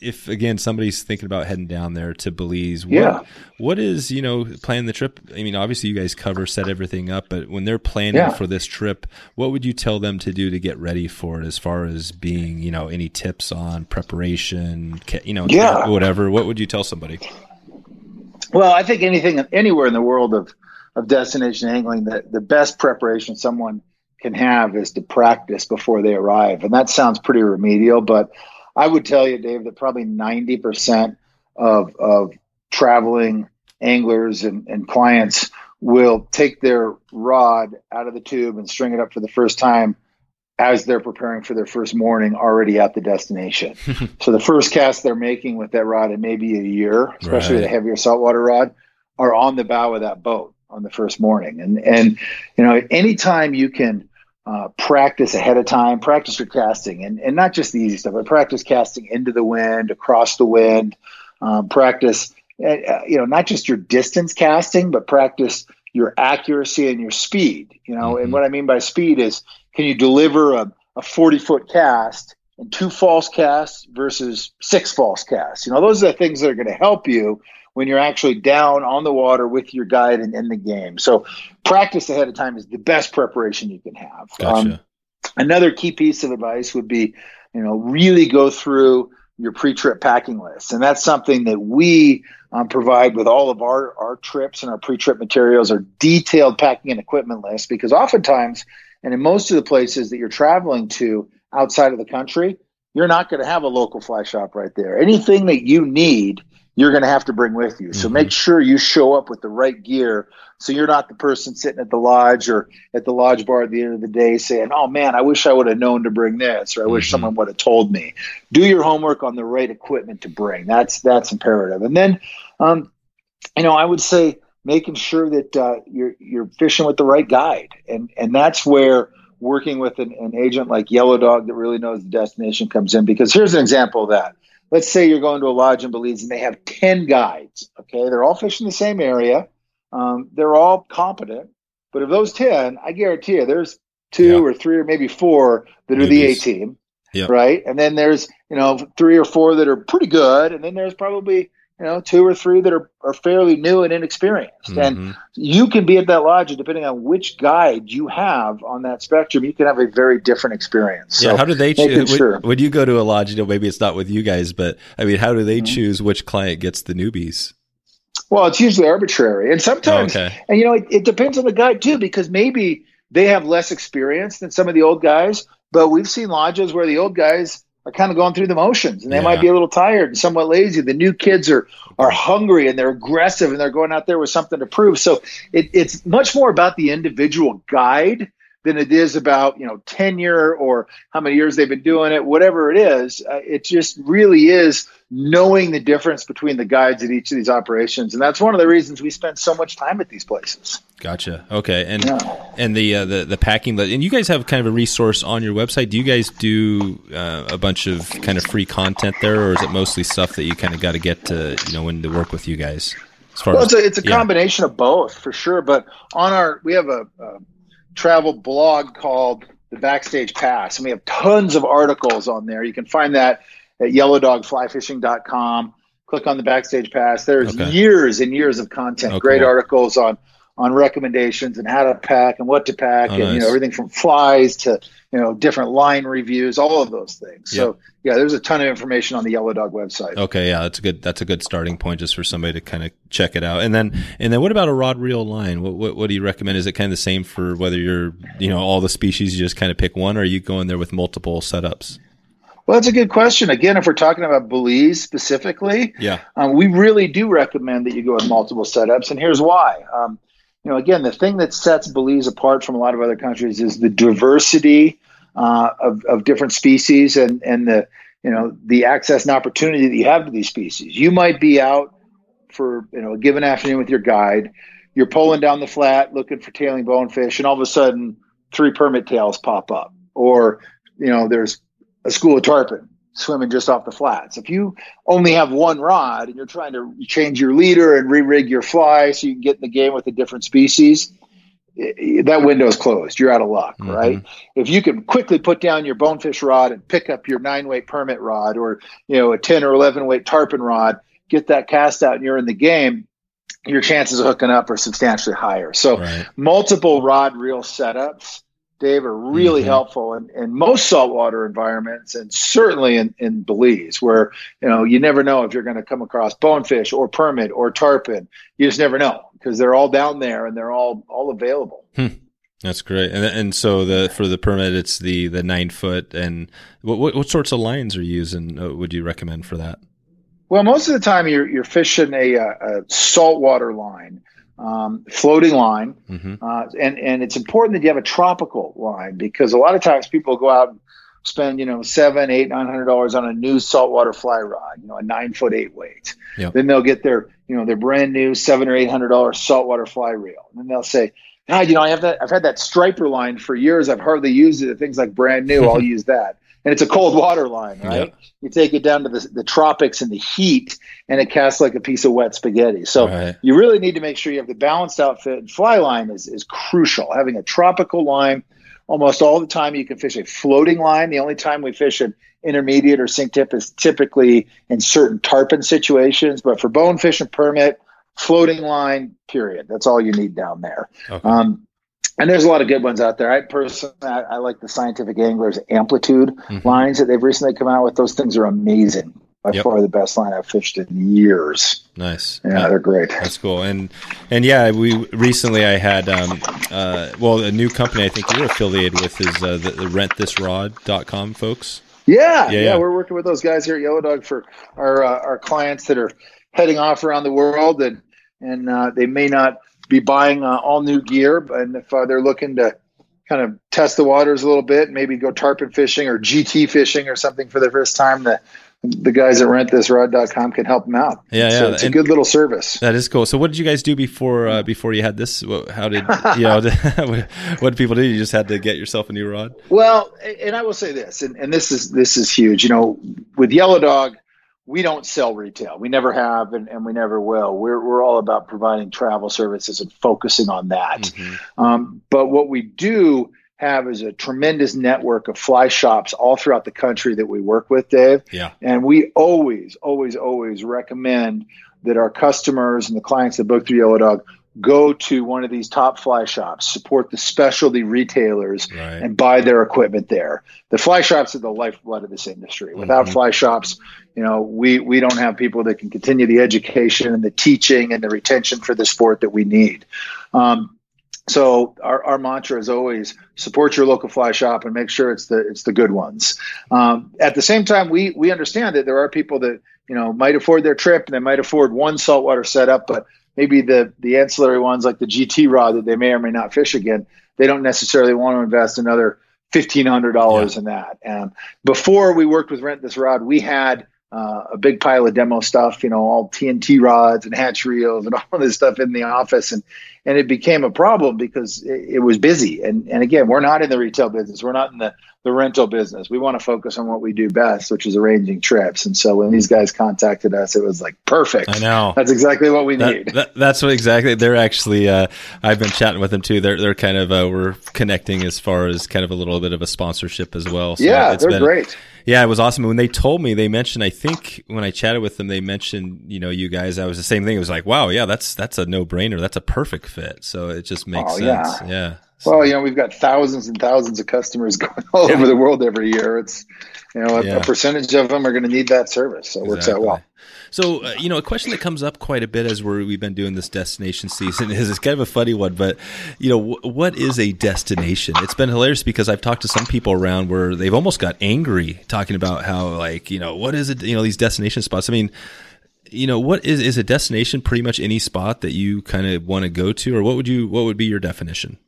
if again somebody's thinking about heading down there to Belize, what, yeah. what is you know planning the trip? I mean, obviously you guys cover set everything up, but when they're planning yeah. for this trip, what would you tell them to do to get ready for it? As far as being, you know, any tips on preparation, you know, yeah. whatever. What would you tell somebody? Well, I think anything anywhere in the world of of destination angling, the the best preparation someone can have is to practice before they arrive, and that sounds pretty remedial, but I would tell you, Dave, that probably 90% of, of traveling anglers and, and clients will take their rod out of the tube and string it up for the first time as they're preparing for their first morning already at the destination. so the first cast they're making with that rod, it may be a year, especially right. the heavier saltwater rod, are on the bow of that boat on the first morning. And and you know, anytime you can uh, practice ahead of time, practice your casting, and, and not just the easy stuff, but practice casting into the wind, across the wind, um, practice, uh, uh, you know, not just your distance casting, but practice your accuracy and your speed. You know, mm-hmm. and what I mean by speed is can you deliver a, a 40 foot cast and two false casts versus six false casts? You know, those are the things that are going to help you when you're actually down on the water with your guide and in the game. So practice ahead of time is the best preparation you can have. Gotcha. Um, another key piece of advice would be, you know, really go through your pre-trip packing list, and that's something that we um, provide with all of our our trips and our pre-trip materials are detailed packing and equipment lists because oftentimes, and in most of the places that you're traveling to outside of the country, you're not going to have a local fly shop right there. Anything that you need you're going to have to bring with you. So Mhm. make sure you show up with the right gear so you're not the person sitting at the lodge or at the lodge bar at the end of the day saying, "Oh man, I wish I would have known to bring this," or "I wish Mhm. someone would have told me." Do your homework on the right equipment to bring. That's that's imperative. And then, um, you know, I would say making sure that uh, you're you're fishing with the right guide, and and that's where working with an, an agent like Yellow Dog that really knows the destination comes in. Because here's an example of that. Let's say you're going to a lodge in Belize and they have ten guides. Okay, they're all fishing the same area. Um, they're all competent, but of those ten, I guarantee you, there's two Yeah. or three or maybe four that are the A team, Yep. right? And then there's you know three or four that are pretty good, and then there's probably you know two or three that are, are fairly new and inexperienced. And Mhm. you can be at that lodge, and depending on which guide you have on that spectrum, you can have a very different experience. So yeah, how do they choose? sure. When, you go to a lodge, you know, maybe it's not with you guys, but I mean, how do they Mhm. choose which client gets the newbies? Well, it's usually arbitrary, and sometimes, okay. and you know, it, it depends on the guide too, because maybe they have less experience than some of the old guys. But we've seen lodges where the old guys are kind of going through the motions, and they Yeah. might be a little tired and somewhat lazy. The new kids are are hungry and they're aggressive, and they're going out there with something to prove. So it, it's much more about the individual guide than it is about you know tenure or how many years they've been doing it. Whatever it is, uh, it just really is knowing the difference between the guides at each of these operations, and that's one of the reasons we spend so much time at these places. Gotcha. Okay, and Yeah. and the uh, the the packing, and you guys have kind of a resource on your website. Do you guys do uh, a bunch of kind of free content there, or is it mostly stuff that you kind of got to get to you know when to work with you guys? As far Well, it's a, it's a yeah. combination of both for sure. But on our, we have a, a travel blog called the Backstage Pass, and we have tons of articles on there. You can find that at yellowdogflyfishing.com. Click on the Backstage Pass. There's Okay. years and years of content, Oh, great cool. articles on on recommendations and how to pack and what to pack, Oh, and you know everything from flies to you know different line reviews, all of those things. So yeah, there's a ton of information on the Yellow Dog website. Okay, yeah, that's a good that's a good starting point just for somebody to kind of check it out. And then and then what about a rod reel line? What, what what do you recommend? Is it kind of the same for whether you're you know all the species? You just kind of pick one, or are you going there with multiple setups? Well, that's a good question. Again, if we're talking about Belize specifically, Yeah. um, we really do recommend that you go with multiple setups, and here's why. Um, you know, again, the thing that sets Belize apart from a lot of other countries is the diversity uh, of, of different species and and the you know the access and opportunity that you have to these species. You might be out for you know a given afternoon with your guide. You're pulling down the flat looking for tailing bonefish, and all of a sudden, three permit tails pop up, or you know, there's a school of tarpon swimming just off the flats. If you only have one rod and you're trying to change your leader and re-rig your fly so you can get in the game with a different species, i- i- that window is closed. You're out of luck, Mhm. right? If you can quickly put down your bonefish rod and pick up your nine weight permit rod or you know a 10 or 11 weight tarpon rod, get that cast out and you're in the game, your chances of hooking up are substantially higher. So Right. multiple rod reel setups, Dave, are really Mhm. helpful in, in most saltwater environments and certainly in, in Belize, where you know you never know if you're going to come across bonefish or permit or tarpon. You just never know because they're all down there and they're all all available. That's great. And and so the for the permit, it's the the nine foot. And what what, what sorts of lines are you using? uh, Would you recommend for that? Well, most of the time you're you're fishing a, a, a saltwater line, um, floating line, hmm uh, and and it's important that you have a tropical line because a lot of times people go out and spend you know seven, eight, nine hundred dollars on a new saltwater fly rod, you know, a nine foot eight weight. Yep. Then they'll get their you know their brand new seven or eight hundred dollar saltwater fly reel, and then they'll say. God, you know, I have that. I've had that striper line for years. I've hardly used it. Things like brand new, I'll use that. And it's a cold water line, right? You take it down to the, the tropics and the heat, and it casts like a piece of wet spaghetti. So Right. you really need to make sure you have the balanced outfit. And fly line is, is crucial. Having a tropical line, almost all the time you can fish a floating line. The only time we fish an intermediate or sink tip is typically in certain tarpon situations. But for bonefish and permit, floating line, period. That's all you need down there. Okay. Um, and there's a lot of good ones out there. I personally, I, I like the Scientific Anglers Amplitude Mhm. lines that they've recently come out with. Those things are amazing. By Yep. far the best line I've fished in years. Nice. Yeah, they're great. That's cool. And and yeah, we recently I had um uh well a new company I think you're affiliated with is uh, the, the rentthisrod.com folks. Yeah, Yeah, yeah, yeah. we're working with those guys here at Yellow Dog for our uh, our clients that are heading off around the world, and and uh, they may not be buying uh, all new gear, and if uh, they're looking to kind of test the waters a little bit, maybe go tarpon fishing or GT fishing or something for the first time, the the guys at rentthisrod.com can help them out. Yeah, So yeah, it's a good little service. That is cool. So, what did you guys do before uh, before you had this? How did you know? what did people do? You just had to get yourself a new rod. Well, and I will say this, and, and this is this is huge. You know, with Yellow Dog, we don't sell retail. We never have, and, and we never will. We're we're all about providing travel services and focusing on that. Mm-hmm. Um, but what we do have is a tremendous network of fly shops all throughout the country that we work with, Dave. Yeah. And we always, always, always recommend that our customers and the clients that book through Yellow Dog go to one of these top fly shops, support the specialty retailers, Right. and buy their equipment there. The fly shops are the lifeblood of this industry. Without Mhm. fly shops, you know, we we don't have people that can continue the education and the teaching and the retention for the sport that we need. Um, so our, our mantra is always support your local fly shop and make sure it's the it's the good ones. Um, at the same time, we we understand that there are people that you know might afford their trip and they might afford one saltwater setup, but maybe the the ancillary ones like the GT rod that they may or may not fish again, they don't necessarily want to invest another fifteen hundred dollars in that. Um, before we worked with Rent This Rod, we had uh, a big pile of demo stuff, you know, all TNT rods and hatch reels and all this stuff in the office, and and it became a problem because it, it was busy. And and again, we're not in the retail business, we're not in the the rental business. We want to focus on what we do best, which is arranging trips. And so when these guys contacted us, it was like perfect. I know. That's exactly what we That, need. that, that's what exactly they're actually. Uh, I've been chatting with them too. They're they're kind of uh, we're connecting as far as kind of a little bit of a sponsorship as well. So yeah, it's they're been- great. Yeah, it was awesome. When they told me, they mentioned. I think when I chatted with them, they mentioned you know you guys. I was the same thing. It was like, wow, yeah, that's that's a no brainer. That's a perfect fit. So it just makes Oh, sense. yeah. Yeah. Well, you know, we've got thousands and thousands of customers going all Yeah. over the world every year. It's, you know, a, Yeah. a percentage of them are going to need that service. So it works out well. So, uh, you know, a question that comes up quite a bit as we're, we've been doing this destination season is it's kind of a funny one, but, you know, w- what is a destination? It's been hilarious because I've talked to some people around where they've almost got angry talking about how, like, you know, what is it, you know, these destination spots. I mean, you know, what is, is a destination pretty much any spot that you kind of want to go to, or what would you, what would be your definition?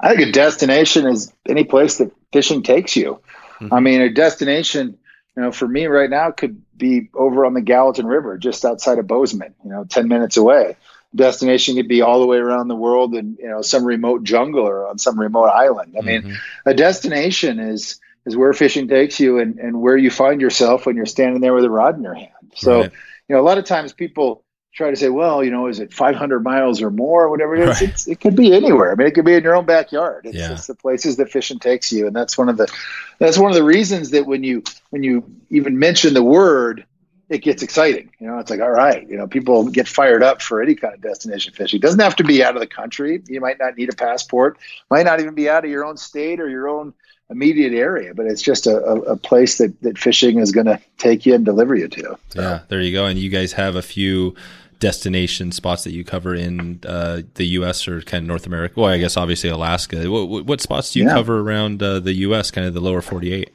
I think a destination is any place that fishing takes you. Mm-hmm. I mean, a destination, you know, for me right now could be over on the Gallatin River, just outside of Bozeman, you know, 10 minutes away. Destination could be all the way around the world in, you know, some remote jungle or on some remote island. I mean, Mhm. a destination is is where fishing takes you and, and where you find yourself when you're standing there with a rod in your hand. So, Right. You know, a lot of times people try to say, well, you know, is it 500 miles or more, or whatever it is? Right. It's, it could be anywhere. I mean, it could be in your own backyard. It's, Yeah. it's the places that fishing takes you, and that's one of the that's one of the reasons that when you when you even mention the word, it gets exciting. You know, it's like, all right, you know, people get fired up for any kind of destination fishing. It doesn't have to be out of the country. You might not need a passport. Might not even be out of your own state or your own immediate area, but it's just a, a, place that, that fishing is going to take you and deliver you to. Yeah, there you go. And you guys have a few destination spots that you cover in uh, the U.S. or kind of North America. Well, I guess obviously Alaska. What, what- spots do you Yeah. cover around uh, the U.S., kind of the lower 48?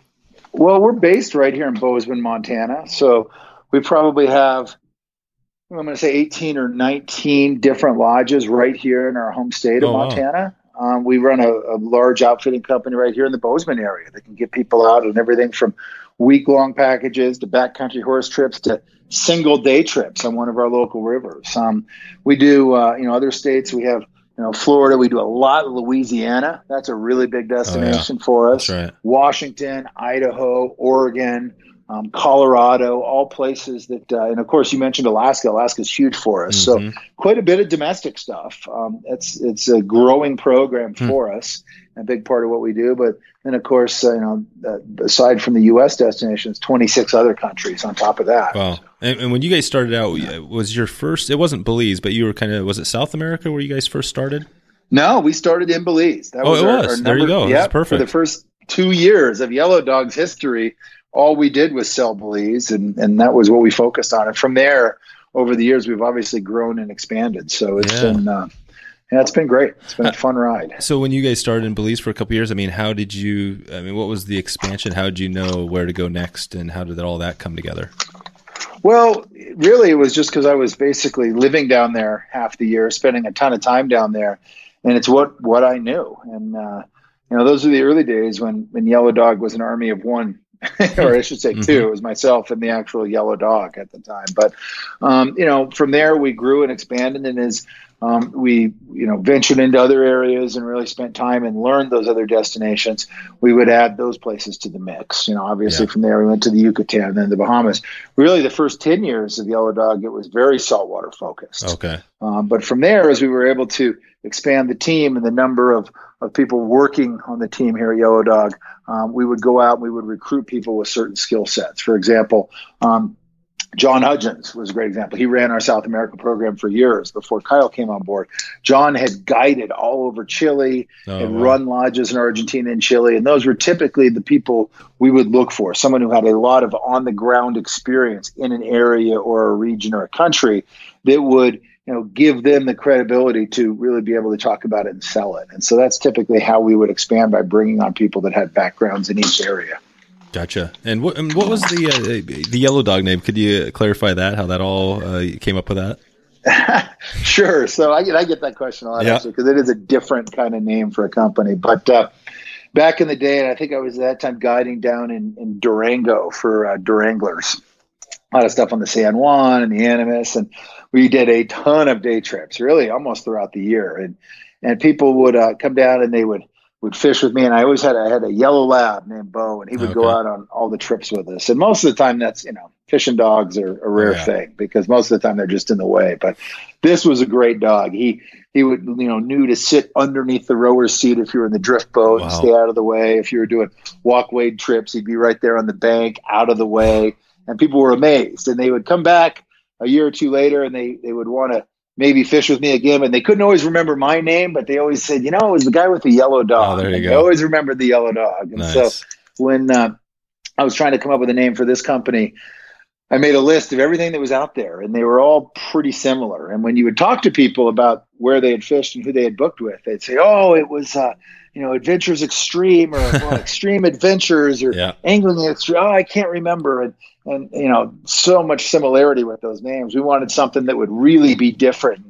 Well, we're based right here in Bozeman, Montana. So we probably have, I'm going to say 18 or 19 different lodges right here in our home state of Oh, wow. Um, we run a, a large outfitting company right here in the Bozeman area that can get people out on everything from week long packages to backcountry horse trips to single day trips on one of our local rivers. Um, we do, uh, you know, other states. We have, you know, Florida. We do a lot of Louisiana. That's a really big destination for us. Right. Washington, Idaho, Oregon, um, Colorado, all places that, uh, and of course, you mentioned Alaska. Alaska's huge for us. So Mhm. quite a bit of domestic stuff. Um, it's it's a growing program Hmm. for us, a big part of what we do. But then, of course, uh, you know, uh, aside from the U.S. destinations, 26 other countries on top of that. Wow. And, and when you guys started out, was your first? It wasn't Belize, but you were kind of. Was it South America where you guys first started? No, we started in Belize. That Oh, it was. There you go. That's Yeah, perfect. For the first two years of Yellow Dog's history, all we did was sell Belize, and, and that was what we focused on. And from there, over the years, we've obviously grown and expanded. So it's Yeah. been, uh, yeah, it's been great. It's been a fun ride. So when you guys started in Belize for a couple years, I mean, how did you? I mean, what was the expansion? How did you know where to go next, and how did all that come together? Well, really, it was just because I was basically living down there half the year, spending a ton of time down there, and it's what what I knew. And uh, you know, those were the early days when when Yellow Dog was an army of one, or I should say mm-hmm. two. It was myself and the actual Yellow Dog at the time. But um, you know, from there we grew and expanded, and as um, we, you know, ventured into other areas and really spent time and learned those other destinations. We would add those places to the mix. You know, obviously yeah. from there we went to the Yucatan and then the Bahamas. Really, the first ten years of Yellow Dog, it was very saltwater focused. Okay. Um, but from there, as we were able to expand the team and the number of of people working on the team here at Yellow Dog, um, we would go out and we would recruit people with certain skill sets. For example, um, John Hudgens was a great example. He ran our South America program for years before Kyle came on board. John had guided all over Chile oh, and wow. run lodges in Argentina and Chile, and those were typically the people we would look for. Someone who had a lot of on the ground experience in an area or a region or a country that would you know give them the credibility to really be able to talk about it and sell it. And so that's typically how we would expand by bringing on people that had backgrounds in each area. Gotcha. And what and what was the uh, the yellow dog name? Could you clarify that? How that all uh, came up with that? sure. So I get I get that question a lot yeah. actually because it is a different kind of name for a company. But uh, back in the day, and I think I was at that time guiding down in, in Durango for uh, Duranglers. A lot of stuff on the San Juan and the Animas, and we did a ton of day trips, really almost throughout the year. And and people would uh, come down and they would would fish with me, and I always had I had a yellow lab named Bo, and he would okay. go out on all the trips with us. And most of the time, that's you know, fishing dogs are a rare yeah. thing because most of the time they're just in the way. But this was a great dog. He he would you know knew to sit underneath the rower's seat if you were in the drift boat wow. and stay out of the way. If you were doing walk wade trips, he'd be right there on the bank, out of the way. And people were amazed, and they would come back a year or two later, and they they would want to maybe fish with me again. And they couldn't always remember my name, but they always said, you know, it was the guy with the yellow dog. Oh, there you go. They always remembered the yellow dog. And nice. so when uh, I was trying to come up with a name for this company, I made a list of everything that was out there, and they were all pretty similar. And when you would talk to people about where they had fished and who they had booked with, they'd say, "Oh, it was, uh, you know, Adventures Extreme or well, Extreme Adventures or yeah. Angling Extreme." Oh, I can't remember. And and you know so much similarity with those names. We wanted something that would really be different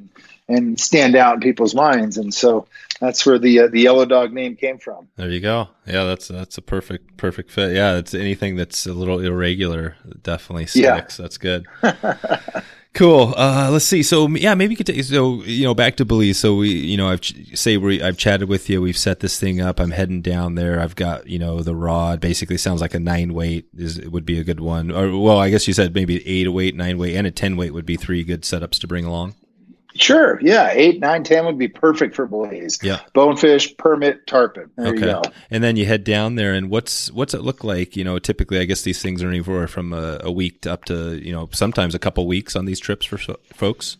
and stand out in people's minds, and so that's where the uh, the yellow dog name came from. There you go. Yeah, that's that's a perfect perfect fit. Yeah, it's anything that's a little irregular definitely sticks. Yeah. That's good. Cool. Uh, let's see. So yeah, maybe you could take, so you know back to Belize. So we you know I've say we I've chatted with you. We've set this thing up. I'm heading down there. I've got you know the rod. Basically, sounds like a nine weight is would be a good one. Or well, I guess you said maybe eight weight, nine weight, and a ten weight would be three good setups to bring along. Sure. Yeah. Eight, nine, ten would be perfect for Belize. Yeah. Bonefish, permit, tarpon. There okay. And then you head down there, and what's what's it look like? You know, typically, I guess these things are anywhere from a, a week to up to you know sometimes a couple weeks on these trips for so, folks.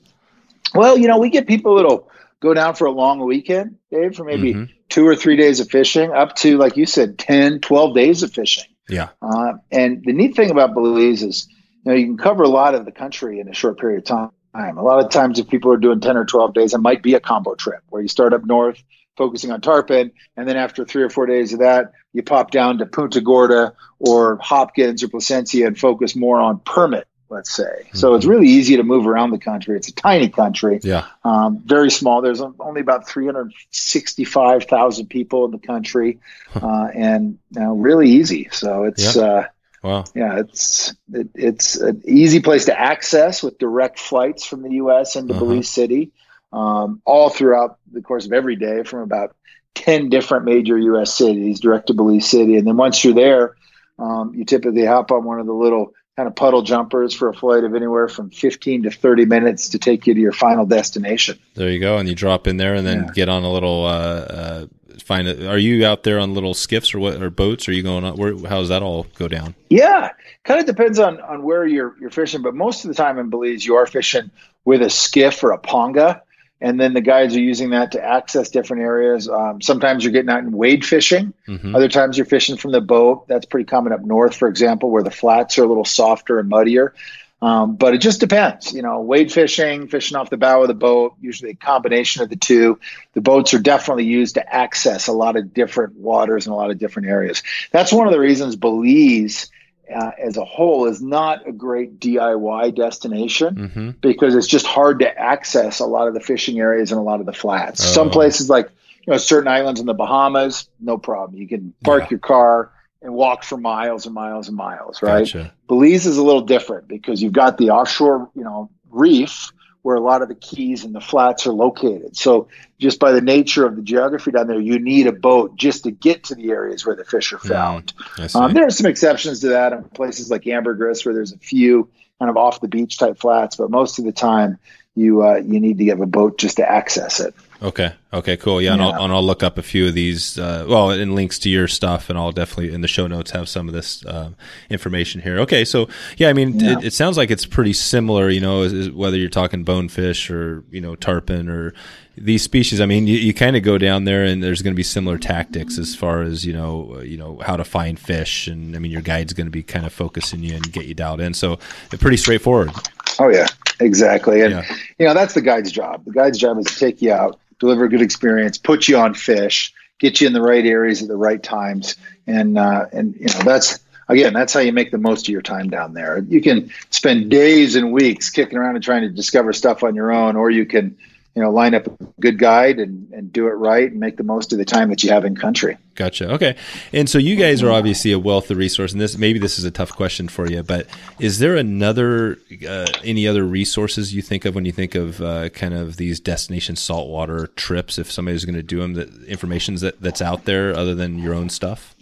Well, you know, we get people that'll go down for a long weekend, Dave, for maybe mm-hmm. two or three days of fishing, up to like you said, 10, 12 days of fishing. Yeah. Uh, and the neat thing about Belize is, you know, you can cover a lot of the country in a short period of time time. A lot of times, if people are doing 10 or 12 days, it might be a combo trip where you start up north focusing on tarpon, and then after three or four days of that, you pop down to Punta Gorda or Hopkins or Placencia and focus more on permit. Let's say. Mm-hmm. So it's really easy to move around the country. It's a tiny country, yeah, um, very small. There's only about 365,000 people in the country, uh, and you know, really easy. So it's yeah. uh, Wow. Yeah, it's it, it's an easy place to access with direct flights from the U.S. into uh-huh. Belize City, um, all throughout the course of every day from about ten different major U.S. cities direct to Belize City, and then once you're there, um, you typically hop on one of the little kind of puddle jumpers for a flight of anywhere from 15 to 30 minutes to take you to your final destination. There you go, and you drop in there and then yeah. get on a little uh, uh, find it. Are you out there on little skiffs or what or boats? Are you going on? Where? How does that all go down? Yeah, kind of depends on on where you're you're fishing, but most of the time in Belize, you are fishing with a skiff or a ponga, and then the guides are using that to access different areas. Um, sometimes you're getting out and wade fishing. Mm-hmm. Other times you're fishing from the boat. That's pretty common up north, for example, where the flats are a little softer and muddier. Um, but it just depends, you know, wade fishing, fishing off the bow of the boat, usually a combination of the two. The boats are definitely used to access a lot of different waters and a lot of different areas. That's one of the reasons Belize uh, as a whole is not a great DIY destination mm-hmm. because it's just hard to access a lot of the fishing areas and a lot of the flats. Oh. Some places like you know certain islands in the Bahamas, no problem. You can park yeah. your car and walk for miles and miles and miles, right? Gotcha. Belize is a little different because you've got the offshore, you know, reef where a lot of the keys and the flats are located. So just by the nature of the geography down there, you need a boat just to get to the areas where the fish are found. um, there are some exceptions to that in places like Ambergris where there's a few kind of off the beach type flats, but most of the time you uh, you need to have a boat just to access it. Okay. Okay. Cool. Yeah, and, I'll, and I'll look up a few of these. Uh, well, and links to your stuff, and I'll definitely in the show notes have some of this uh, information here. Okay. So yeah, I mean, yeah. It, it, sounds like it's pretty similar. You know, whether you're talking bonefish or you know tarpon or these species. I mean, you, you kind of go down there, and there's going to be similar tactics as far as you know, you know how to find fish, and I mean, your guide's going to be kind of focusing you and get you dialed in. So pretty straightforward. Oh yeah, exactly. And yeah. you know, that's the guide's job. The guide's job is to take you out deliver a good experience, put you on fish, get you in the right areas at the right times, and uh, and you know that's again that's how you make the most of your time down there. You can spend days and weeks kicking around and trying to discover stuff on your own, or you can you know line up a good guide and, and do it right and make the most of the time that you have in country. Gotcha. Okay. And so you guys are obviously a wealth of resource and this maybe this is a tough question for you but is there another uh, any other resources you think of when you think of uh, kind of these destination saltwater trips if somebody's going to do them that information that, that's out there other than your own stuff?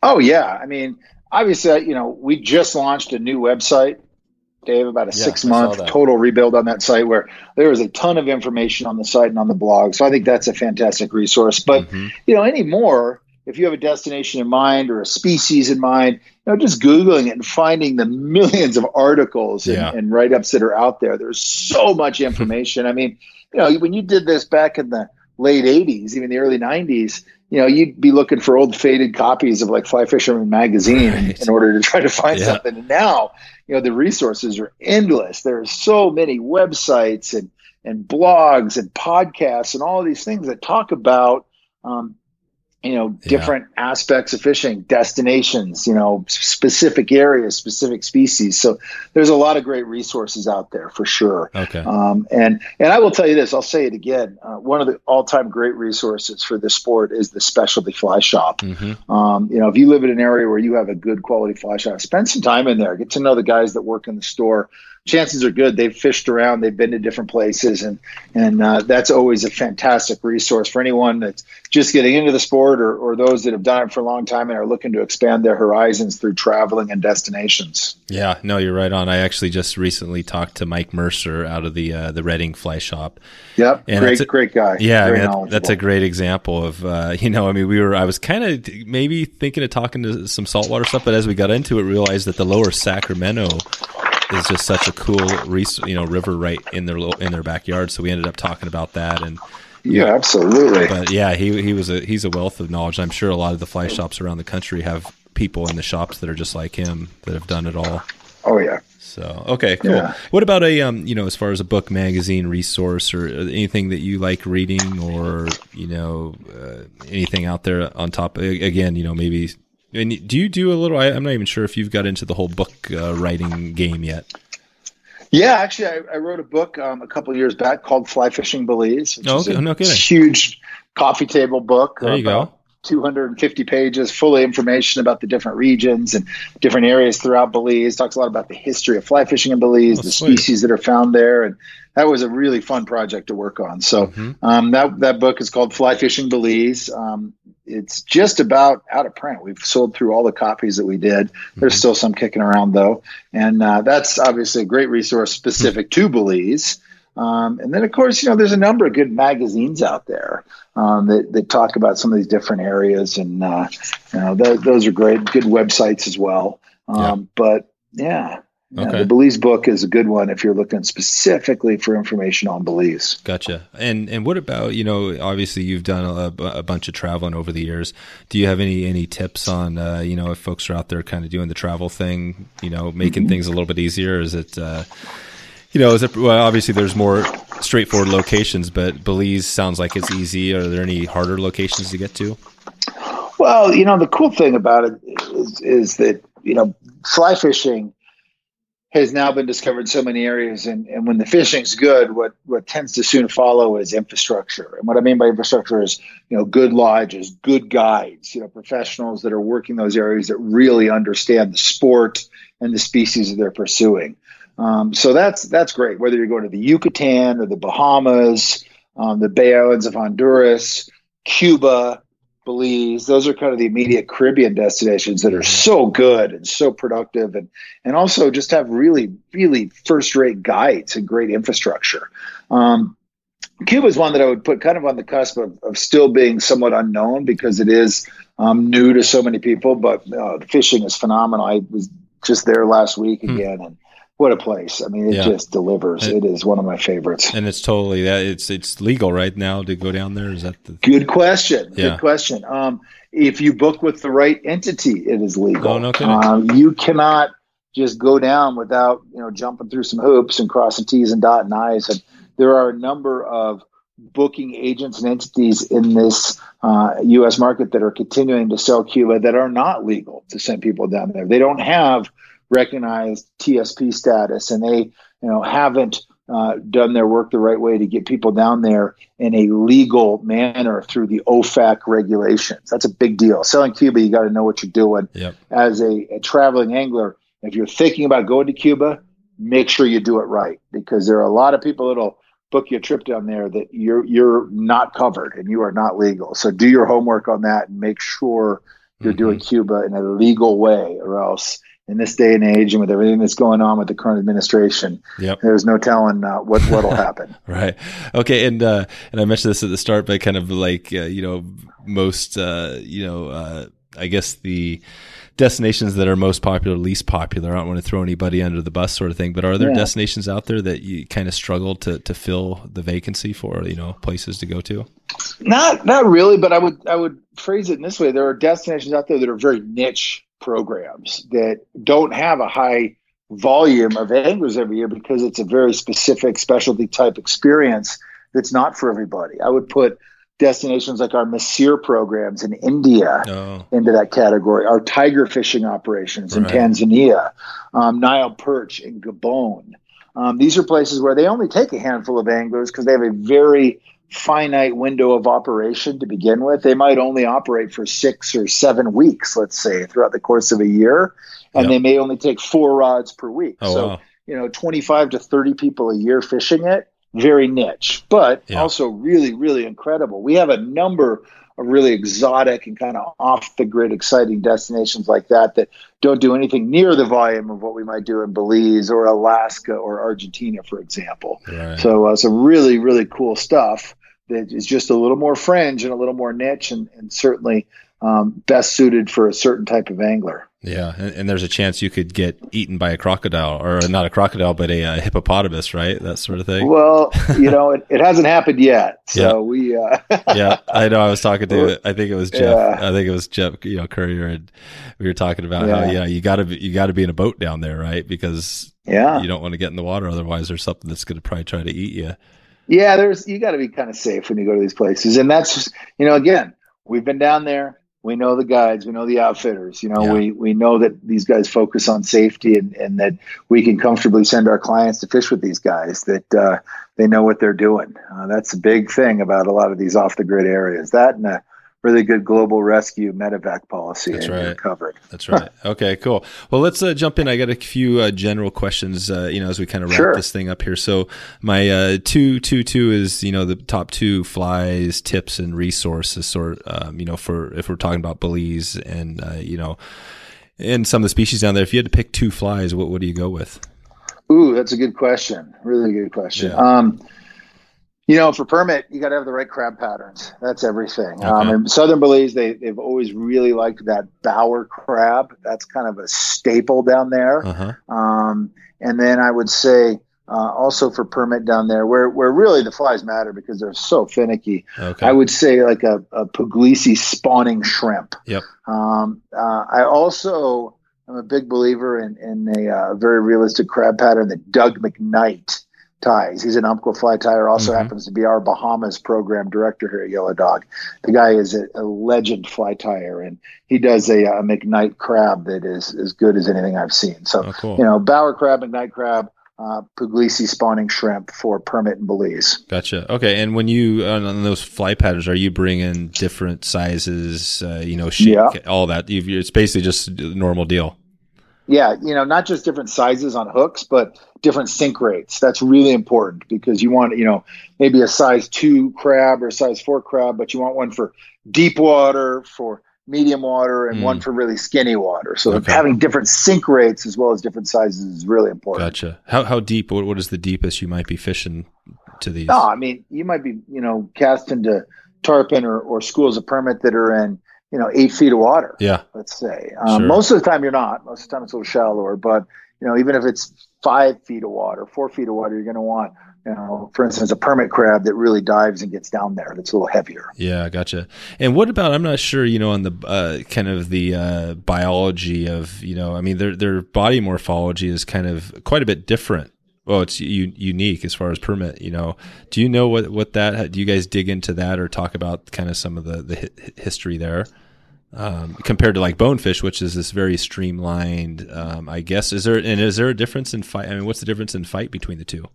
Oh yeah. I mean obviously you know we just launched a new website Dave, about a yeah, six month total rebuild on that site where there is a ton of information on the site and on the blog. So I think that's a fantastic resource. But, mm-hmm. you know, anymore, if you have a destination in mind or a species in mind, you know, just Googling it and finding the millions of articles and, yeah. and write ups that are out there. There's so much information. I mean, you know, when you did this back in the late 80s, even the early 90s, you know, you'd be looking for old faded copies of like Fly Fisherman magazine right. in order to try to find yeah. something. And now, you know, the resources are endless. There are so many websites and and blogs and podcasts and all of these things that talk about um, you know different yeah. aspects of fishing destinations you know specific areas specific species. So there's a lot of great resources out there for sure. Okay. Um, and and i will tell you this i'll say it again uh, one of the all-time great resources for this sport is the specialty fly shop. Mm-hmm. um, you know if you live in an area where you have a good quality fly shop spend some time in there. Get to know the guys that work in the store chances are good they've fished around, they've been to different places, and and uh, that's always a fantastic resource for anyone that's just getting into the sport or, or those that have done it for a long time and are looking to expand their horizons through traveling and destinations. Yeah, no, you're right on. I actually just recently talked to Mike Mercer out of the uh, the Redding Fly Shop. Yep, and great, a, great guy. Yeah, I mean, that's a great example of uh, you know, I mean, we were I was kind of maybe thinking of talking to some saltwater stuff, but as we got into it, realized that the Lower Sacramento is just such a cool, you know, river right in their in their backyard. So we ended up talking about that and. Yeah, absolutely. But yeah, he he was a he's a wealth of knowledge. I'm sure a lot of the fly shops around the country have people in the shops that are just like him that have done it all. Oh yeah. So okay, cool. Yeah. What about a um, you know, as far as a book, magazine, resource, or anything that you like reading, or you know, uh, anything out there on top? Again, you know, maybe and do you do a little? I, am not even sure if you've got into the whole book uh, writing game yet. Yeah, actually, I, I wrote a book um, a couple years back called Fly Fishing Belize. Which oh, okay, is a no. Huge coffee table book. There you go. 250 pages, full of information about the different regions and different areas throughout Belize. Talks a lot about the history of fly fishing in Belize, oh, the sweet. species that are found there, and that was a really fun project to work on. So mm-hmm. um, that that book is called Fly Fishing Belize. Um, it's just about out of print. We've sold through all the copies that we did. There's mm-hmm. still some kicking around though, and uh, that's obviously a great resource specific to Belize. Um, and then, of course, you know, there's a number of good magazines out there um, that, that talk about some of these different areas, and uh, you know, th- those are great. Good websites as well. Um, yeah. But yeah, Okay. the Belize book is a good one if you're looking specifically for information on Belize. Gotcha. And and what about you know obviously you've done a, a bunch of traveling over the years. Do you have any any tips on uh, you know if folks are out there kind of doing the travel thing, you know, making mm-hmm. things a little bit easier? Is it uh, you know, is it well obviously there's more straightforward locations, but Belize sounds like it's easy. Are there any harder locations to get to? Well, you know, the cool thing about it is, is that you know fly fishing has now been discovered in so many areas. And, and when the fishing's good, what, what tends to soon follow is infrastructure. And what I mean by infrastructure is, you know, good lodges, good guides, you know, professionals that are working those areas that really understand the sport and the species that they're pursuing. Um, so that's that's great. Whether you're going to the Yucatan or the Bahamas, um, the Bay Islands of Honduras, Cuba, Belize. Those are kind of the immediate Caribbean destinations that are so good and so productive, and and also just have really really first rate guides and great infrastructure. Um, Cuba is one that I would put kind of on the cusp of, of still being somewhat unknown because it is um, new to so many people. But uh, fishing is phenomenal. I was just there last week hmm. again, and what a place! I mean, it yeah. just delivers. It, it is one of my favorites, and it's totally that. It's it's legal right now to go down there. Is that the good question? Yeah. Good question. Um, if you book with the right entity, it is legal. Oh, no. Um, you cannot just go down without you know jumping through some hoops and crossing T's and dotting I's. And there are a number of booking agents and entities in this uh, U.S. market that are continuing to sell Cuba that are not legal to send people down there. They don't have recognized TSP status, and they you know haven't uh, done their work the right way to get people down there in a legal manner through the OFAC regulations. That's a big deal. Selling Cuba, you got to know what you're doing. Yep. As a, a traveling angler, if you're thinking about going to Cuba, make sure you do it right because there are a lot of people that'll book you a trip down there that you're you're not covered and you are not legal. So do your homework on that and make sure you're mm-hmm. doing Cuba in a legal way, or else in this day and age and with everything that's going on with the current administration, yep. there's no telling uh, what what'll happen. right. Okay. And uh, and I mentioned this at the start, but kind of like uh, you know most uh, you know uh, I guess the destinations that are most popular, least popular. I don't want to throw anybody under the bus, sort of thing. But are there yeah. destinations out there that you kind of struggle to to fill the vacancy for? You know, places to go to. Not not really, but I would I would phrase it in this way: there are destinations out there that are very niche programs that don't have a high volume of anglers every year because it's a very specific specialty type experience that's not for everybody. I would put destinations like our Mahseer programs in India oh. into that category, our tiger fishing operations right. in Tanzania, um, Nile perch in Gabon. Um, these are places where they only take a handful of anglers because they have a very finite window of operation to begin with. They might only operate for six or seven weeks, let's say, throughout the course of a year, and yep. they may only take four rods per week. Oh, so, wow. you know, 25 to 30 people a year fishing it, very niche, but yeah. also really, really incredible. We have a number really exotic and kind of off the grid, exciting destinations like that that don't do anything near the volume of what we might do in Belize or Alaska or Argentina, for example. Right. So, uh, some really, really cool stuff that is just a little more fringe and a little more niche and, and certainly um, best suited for a certain type of angler. Yeah, and, and, there's a chance you could get eaten by a crocodile, or not a crocodile, but a, a hippopotamus, right? That sort of thing. Well, you know, it, it hasn't happened yet. So yeah. we. Uh, yeah, I know. I was talking to. I think it was Jeff. Yeah. I think it was Jeff. You know, Currier, and we were talking about yeah. how yeah, you got to you got to be in a boat down there, right? Because yeah, you don't want to get in the water, otherwise there's something that's going to probably try to eat you. Yeah, there's you got to be kind of safe when you go to these places, and that's you know, again, we've been down there we know the guides, we know the outfitters. You know, yeah. we we know that these guys focus on safety and, and that we can comfortably send our clients to fish with these guys. That uh, they know what they're doing. Uh, that's a big thing about a lot of these off the grid areas. That and a really good global rescue medevac policy. That's right. Covered. That's right. okay, cool. Well, let's uh, jump in. I got a few uh, general questions. Uh, you know, as we kind of wrap sure. this thing up here. So my uh, two two two is you know the top two flies, tips, and resources. Sort um, you know for if we're talking about Belize and uh, you know and some of the species down there. If you had to pick two flies, what what do you go with? Ooh, that's a good question. Really good question. Yeah. Um, You know, for permit, you got to have the right crab patterns. That's everything. Okay. Um, in Southern Belize, they, they've always really liked that bower crab. That's kind of a staple down there. Uh huh. Um, and then I would say uh, also for permit down there, where where really the flies matter because they're so finicky. Okay. I would say like a, a Puglisi spawning shrimp. Yep. Um, uh, I also am a big believer in in a uh, very realistic crab pattern that Doug McKnight ties. He's an Umpqua fly tyer. Also Mhm. happens to be our Bahamas program director here at Yellow Dog. The guy is a, a legend fly tyer, and he does a, a McKnight crab that is as good as anything I've seen. So oh, cool. you know, Bower crab, McKnight crab, uh, Puglisi spawning shrimp for permit in Belize. Gotcha. Okay, and when you on, on those fly patterns, are you bringing different sizes? Uh, you know, shape, Yeah. all that. You've, it's basically just a normal deal. Yeah, you know, not just different sizes on hooks, but different sink rates. That's really important because you want, you know, maybe a size two crab or a size four crab, but you want one for deep water, for medium water, and Mm. one for really skinny water. So Okay. having different sink rates as well as different sizes is really important. Gotcha. How how deep? What what is the deepest you might be fishing to these? No, I mean, you might be, you know, cast into tarpon or, or schools of permit that are in, you know, eight feet of water. Yeah. let's say. Um, Sure. Most of the time you're not. Most of the time it's a little shallower, but you know, even if it's five feet of water, four feet of water, you're going to want, you know, for instance, a permit crab that really dives and gets down there. That's a little heavier. Yeah, gotcha. And what about? I'm not sure. You know, on the uh, kind of the uh, biology of you know, I mean, their their body morphology is kind of quite a bit different. Well, it's u- unique as far as permit. You know, do you know what what that? Do you guys dig into that or talk about kind of some of the the hi- history there? Um, compared to like bonefish, which is this very streamlined, um, I guess. Is there and is there a difference in fight? I mean, what's the difference in fight between the two?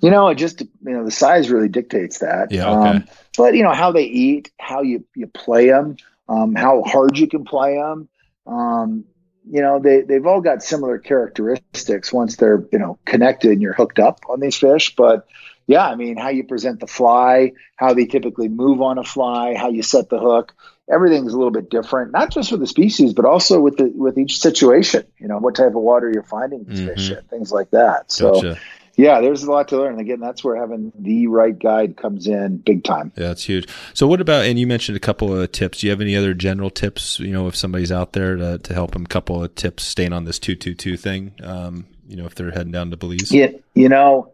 You know, it just, you know, the size really dictates that. Yeah, okay. Um, but you know, how they eat, how you, you play them, um, how hard you can play them. You know, they, they've all got similar characteristics once they're, you know, connected and you're hooked up on these fish. But yeah, I mean, how you present the fly, how they typically move on a fly, how you set the hook, everything's a little bit different, not just with the species, but also with the, with each situation, you know, what type of water you're finding these fish Mhm. in, things like that. So, Gotcha. Yeah, there's a lot to learn. Again, that's where having the right guide comes in big time. Yeah, that's huge. So, what about? And you mentioned a couple of tips. Do you have any other general tips? You know, if somebody's out there to, to help them, a couple of tips staying on this two two two thing. Um, you know, if they're heading down to Belize. Yeah, you know,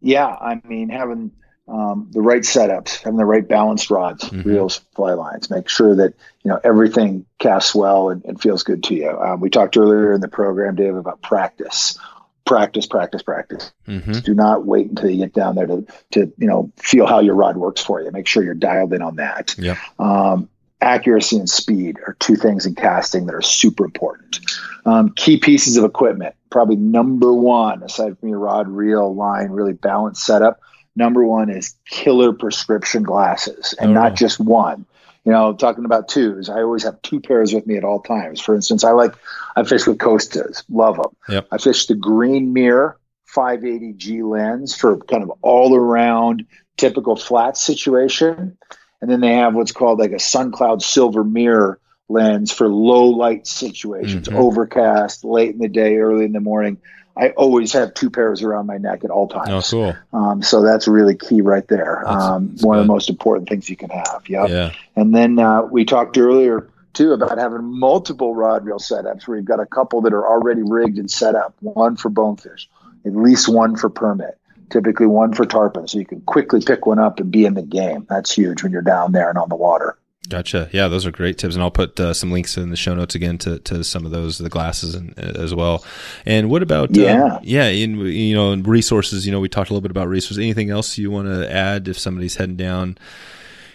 yeah, I mean, having um, the right setups, having the right balanced rods, Mhm. reels, fly lines, make sure that you know everything casts well and, and feels good to you. Um, we talked earlier in the program, Dave, about practice. Practice, practice, practice. hmm Do not wait until you get down there to, to you know feel how your rod works for you. Make sure you're dialed in on that. Yep. Um, accuracy and speed are two things in casting that are super important. Um, key pieces of equipment, probably number one, aside from your rod, reel, line, really balanced setup. Number one is killer prescription glasses, and Oh. not just one. You know, talking about twos, I always have two pairs with me at all times. For instance, I like I fish with Costas, love them. Yep. I fish the Green Mirror 580G lens for kind of all around typical flat situation. And then they have what's called like a sun cloud silver mirror lens for low light situations, Mhm. overcast, late in the day, early in the morning. I always have two pairs around my neck at all times. Oh, cool. Um, so that's really key right there. That's- Um, that's one of the most important things you can have. Yep. Yeah. And then uh, we talked earlier too about having multiple rod reel setups where you've got a couple that are already rigged and set up. One for bonefish, at least one for permit, typically one for tarpon, so you can quickly pick one up and be in the game. That's huge when you're down there and on the water. Gotcha. Yeah, those are great tips, and I'll put uh, some links in the show notes again to, to some of those the glasses and uh, as well. And what about um, Yeah. yeah, in you know in resources? You know, we talked a little bit about resources. Anything else you want to add if somebody's heading down?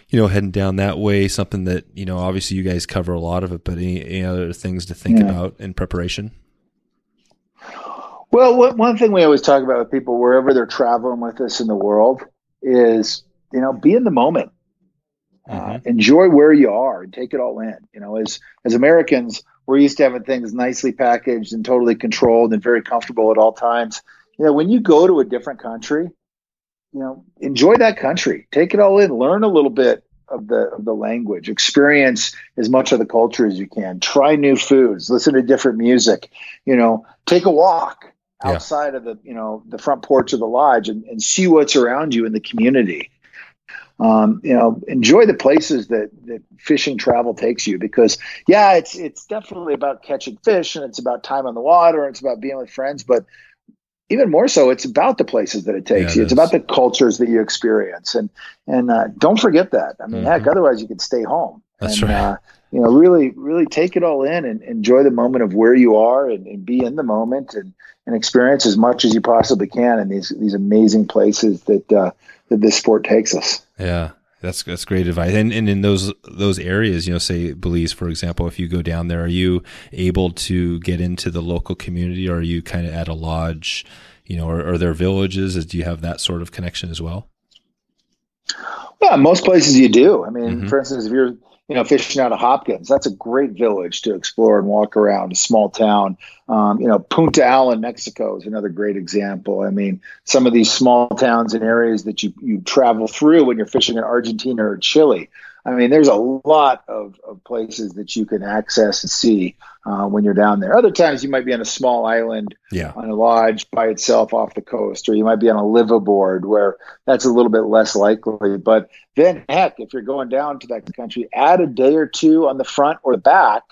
You know, heading down that way, something that you know. Obviously, you guys cover a lot of it, but any, any other things to think Yeah. about in preparation? Well, what, one thing we always talk about with people wherever they're traveling with us in the world is, you know, be in the moment. Uh, enjoy where you are and take it all in. You know, as as Americans, we're used to having things nicely packaged and totally controlled and very comfortable at all times. You know, when you go to a different country, you know, enjoy that country. Take it all in. Learn a little bit of the of the language. Experience as much of the culture as you can. Try new foods. Listen to different music. You know, take a walk. outside yeah. of the you know the front porch of the lodge and, and see what's around you in the community um, you know, enjoy the places that, that fishing travel takes you because yeah, it's it's definitely about catching fish and it's about time on the water and it's about being with friends, but even more so, it's about the places that it takes yeah, you. It's about the cultures that you experience, and and uh, don't forget that. I mean, mm-hmm. heck, otherwise you could stay home. That's and, right. Uh, you know, really, really take it all in and enjoy the moment of where you are and, and be in the moment and, and experience as much as you possibly can in these these amazing places that uh, that this sport takes us. Yeah. That's that's great advice. And and in those those areas, you know, say Belize, for example, if you go down there, are you able to get into the local community or are you kind of at a lodge, you know, or are there villages? Do you have that sort of connection as well? Yeah, most places you do. I mean, mm-hmm. for instance, if you're you know, fishing out of Hopkins. That's a great village to explore and walk around. A small town. Um, you know, Punta Allen, Mexico is another great example. I mean, some of these small towns and areas that you you travel through when you're fishing in Argentina or Chile. I mean, there's a lot of, of places that you can access and see uh, when you're down there. Other times you might be on a small island yeah. on a lodge by itself off the coast, or you might be on a liveaboard where that's a little bit less likely. But then, heck, if you're going down to that country, add a day or two on the front or the back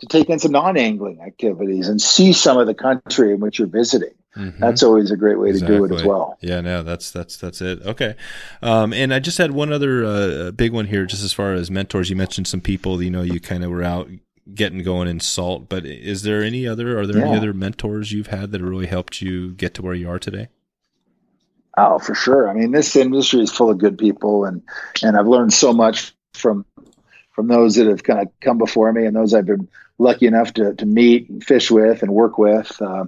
to take in some non-angling activities and see some of the country in which you're visiting. Mm-hmm. That's always a great way exactly. to do it as well. Yeah, no, that's that's that's it. Okay, um, and I just had one other uh, big one here, just as far as mentors. You mentioned some people, you know, you kind of were out getting going in salt, but is there any other? Are there yeah. any other mentors you've had that really helped you get to where you are today? Oh, for sure. I mean, this industry is full of good people, and and I've learned so much from from those that have kind of come before me, and those I've been lucky enough to to meet, and fish with, and work with. Uh,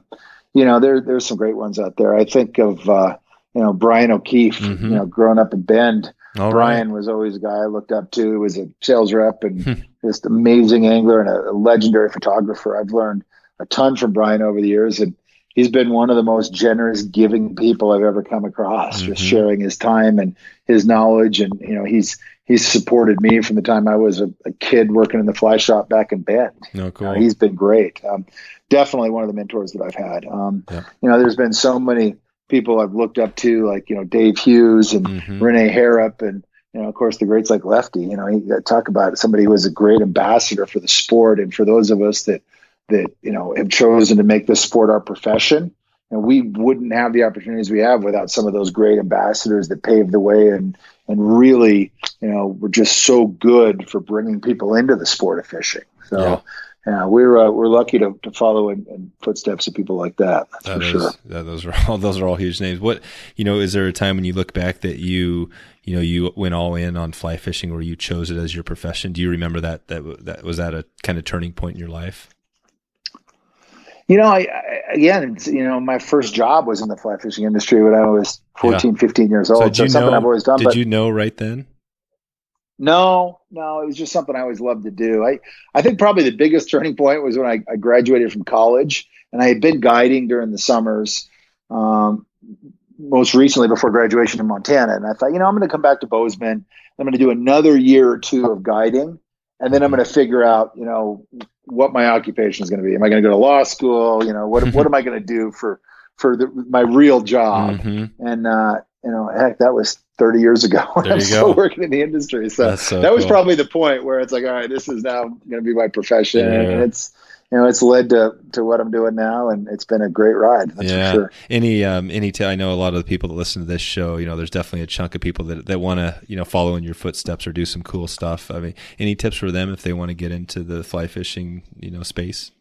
you know, there there's some great ones out there. I think of uh, you know Brian O'Keefe. Mm-hmm. You know, growing up in Bend, All Brian right. was always a guy I looked up to. He was a sales rep and hmm. just amazing angler and a, a legendary photographer. I've learned a ton from Brian over the years, and he's been one of the most generous, giving people I've ever come across. Mm-hmm. Just sharing his time and his knowledge, and you know, he's he's supported me from the time I was a, a kid working in the fly shop back in Bend. Oh, cool. Uh, he's been great. Um, definitely one of the mentors that I've had. Um, yeah. You know, there's been so many people I've looked up to, like you know Dave Hughes and mm-hmm. René Harrop, and you know, of course, the greats like Lefty. You know, he talk about somebody who was a great ambassador for the sport, and for those of us that that you know have chosen to make this sport our profession. And we wouldn't have the opportunities we have without some of those great ambassadors that paved the way and and really, you know, were just so good for bringing people into the sport of fishing. So, yeah yeah, we're uh, we're lucky to, to follow in, in, footsteps of people like that. That's that for is, sure. That, those are all those are all huge names. What you know? Is there a time when you look back that you you know you went all in on fly fishing, or you chose it as your profession? Do you remember that that that was that a kind of turning point in your life? You know, I, I again, you know, my first job was in the fly fishing industry when I was 14, yeah. 15 years old. So, so something know, I've always done. Did but, you know right then? No, no, it was just something I always loved to do. I, I think probably the biggest turning point was when I, I graduated from college and I had been guiding during the summers, um, most recently before graduation in Montana. And I thought, you know, I'm going to come back to Bozeman. I'm going to do another year or two of guiding. And then I'm going to figure out, you know, what my occupation is going to be. Am I going to go to law school? You know, what, what am I going to do for, for the, my real job? Mm-hmm. And, uh, you know, heck, that was 30 years ago. I'm still working in the industry. So, so that cool. was probably the point where it's like, all right, this is now going to be my profession. Yeah. And it's, you know, it's led to, to what I'm doing now, and it's been a great ride. That's yeah. Sure. Any, um, any, t- I know a lot of the people that listen to this show, you know, there's definitely a chunk of people that, that want to, you know, follow in your footsteps or do some cool stuff. I mean, any tips for them if they want to get into the fly fishing, you know, space?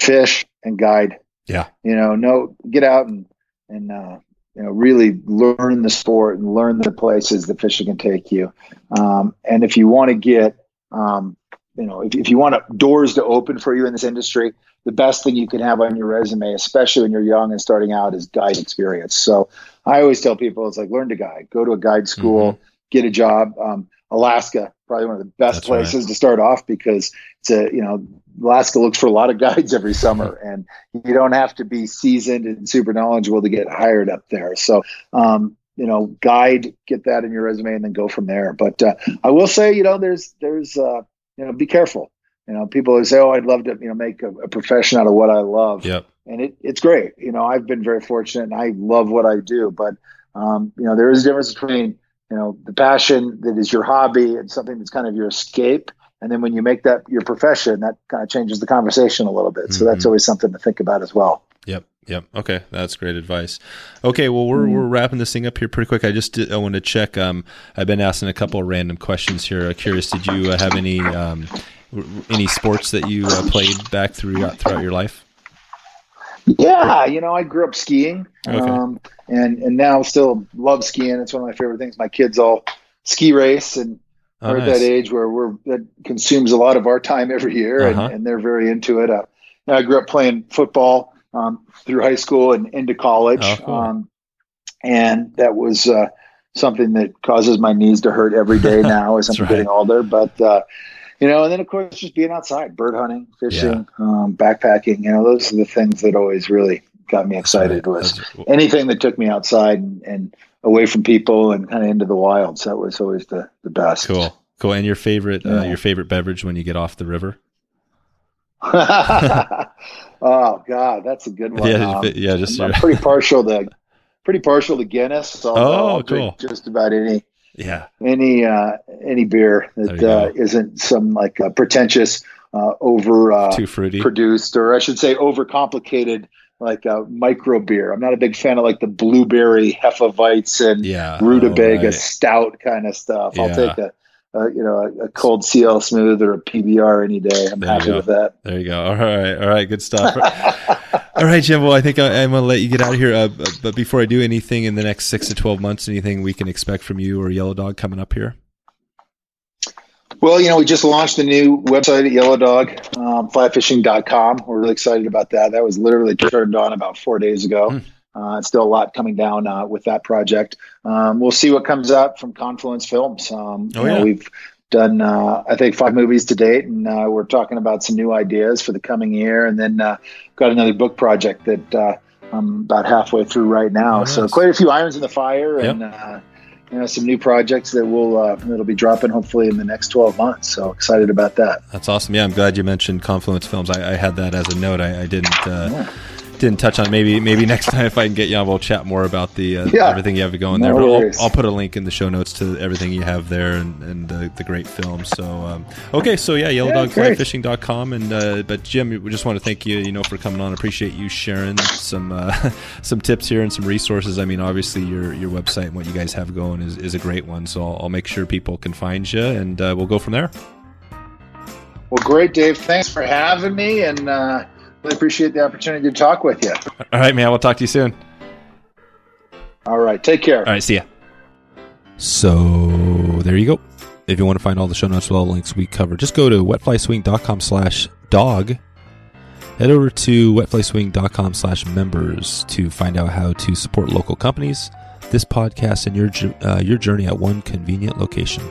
Fish and guide. Yeah. You know, no, get out and, and, uh, you know, really learn the sport and learn the places the fishing can take you. Um, and if you want to get, um, you know, if, if you want doors to open for you in this industry, the best thing you can have on your resume, especially when you're young and starting out, is guide experience. So I always tell people, it's like learn to guide, go to a guide school, mm-hmm. get a job. Um, Alaska, probably one of the best That's places right. to start off because it's a, you know, Alaska looks for a lot of guides every summer, and you don't have to be seasoned and super knowledgeable to get hired up there. So, um, you know, guide, get that in your resume, and then go from there. But uh, I will say, you know, there's there's uh, you know, be careful. You know, people say, "Oh, I'd love to, you know, make a, a, profession out of what I love." Yep. and it, it's great. You know, I've been very fortunate, and I love what I do. But um, you know, there is a difference between you know the passion that is your hobby and something that's kind of your escape. And then when you make that your profession, that kind of changes the conversation a little bit. So mm-hmm. that's always something to think about as well. Yep. Yep. Okay, that's great advice. Okay, well we're we're wrapping this thing up here pretty quick. I just did, I want to check. Um, I've been asking a couple of random questions here. Uh, curious, did you uh, have any um, any sports that you uh, played back throughout throughout your life? Yeah, you know, I grew up skiing, okay. um, and and now still love skiing. It's one of my favorite things. My kids all ski race, and oh, we're nice. at that age where we're that consumes a lot of our time every year, uh-huh. and, and, they're very into it. Uh, I grew up playing football um, through high school and into college. Oh, cool. um, and that was uh, something that causes my knees to hurt every day now as I'm right. getting older. But, uh, you know, and then of course, just being outside, bird hunting, fishing, yeah. um, backpacking, you know, those are the things that always really got me excited right. was anything that took me outside and, and away from people and kind of into the wilds. That was always the, the best. Cool. Cool. And your favorite, uh, yeah. uh, your favorite beverage when you get off the river? oh God, that's a good one. Yeah, um, yeah, just I'm, I'm pretty partial to pretty partial to Guinness. So oh, I'll cool. Just about any yeah any uh, any beer that uh, isn't some like uh, pretentious uh, over uh, too fruity produced or I should say overcomplicated like a micro beer. I'm not a big fan of like the blueberry Hefeweizen and yeah, rutabaga oh, right. stout kind of stuff. I'll take a uh, you know, a, a, cold CL Smooth or a PBR any day. I'm there happy with that. There you go. All right, all right, good stuff. all right, Jim. Well, I think I, am going to let you get out of here. Uh, but before I do anything in the next six to twelve months, anything we can expect from you or Yellow Dog coming up here? Well, you know, we just launched the new website at Yellow Dog, um, flyfishing.com. We're really excited about that. That was literally turned on about four days ago. Mm. Uh, still a lot coming down uh, with that project. Um, we'll see what comes out from Confluence Films. Um, oh, yeah. Know, we've done, uh, I think, five movies to date, and uh, we're talking about some new ideas for the coming year. And then uh, got another book project that uh, I'm about halfway through right now. Oh, nice. So quite a few irons in the fire, and yep. you know some new projects that will that'll be dropping hopefully in the next 12 months. So excited about that. That's awesome. Yeah, I'm glad you mentioned Confluence Films. I, I had that as a note. I, I didn't. Yeah didn't touch on. Maybe maybe next time if I can get you on, we'll chat more about the uh, yeah. everything you have going no there. But I'll, I'll, put a link in the show notes to everything you have there and, and the, the great film. So um, okay, so yeah, yellowdogflyfishing.com. And uh, but Jim, we just want to thank you, you know, for coming on. Appreciate you sharing some uh, some tips here and some resources. I mean, obviously your your website and what you guys have going is, is a great one. So I'll, I'll make sure people can find you, and uh, we'll go from there. Well, great, Dave. Thanks for having me, and uh, Really appreciate the opportunity to talk with you. All right, man. We'll talk to you soon. All right. Take care. All right. See ya. So there you go. If you want to find all the show notes with all the links we cover, just go to wetflyswing.com slash dog. Head over to wetflyswing.com slash members to find out how to support local companies, this podcast, and your, uh, your journey at one convenient location.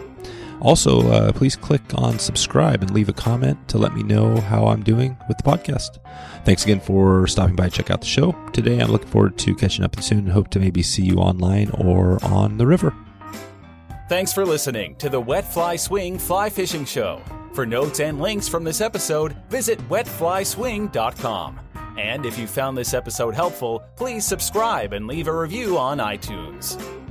Also, uh, please click on subscribe and leave a comment to let me know how I'm doing with the podcast. Thanks again for stopping by to check out the show. Today, I'm looking forward to catching up soon and hope to maybe see you online or on the river. Thanks for listening to the Wet Fly Swing Fly Fishing Show. For notes and links from this episode, visit wetflyswing.com. And if you found this episode helpful, please subscribe and leave a review on iTunes.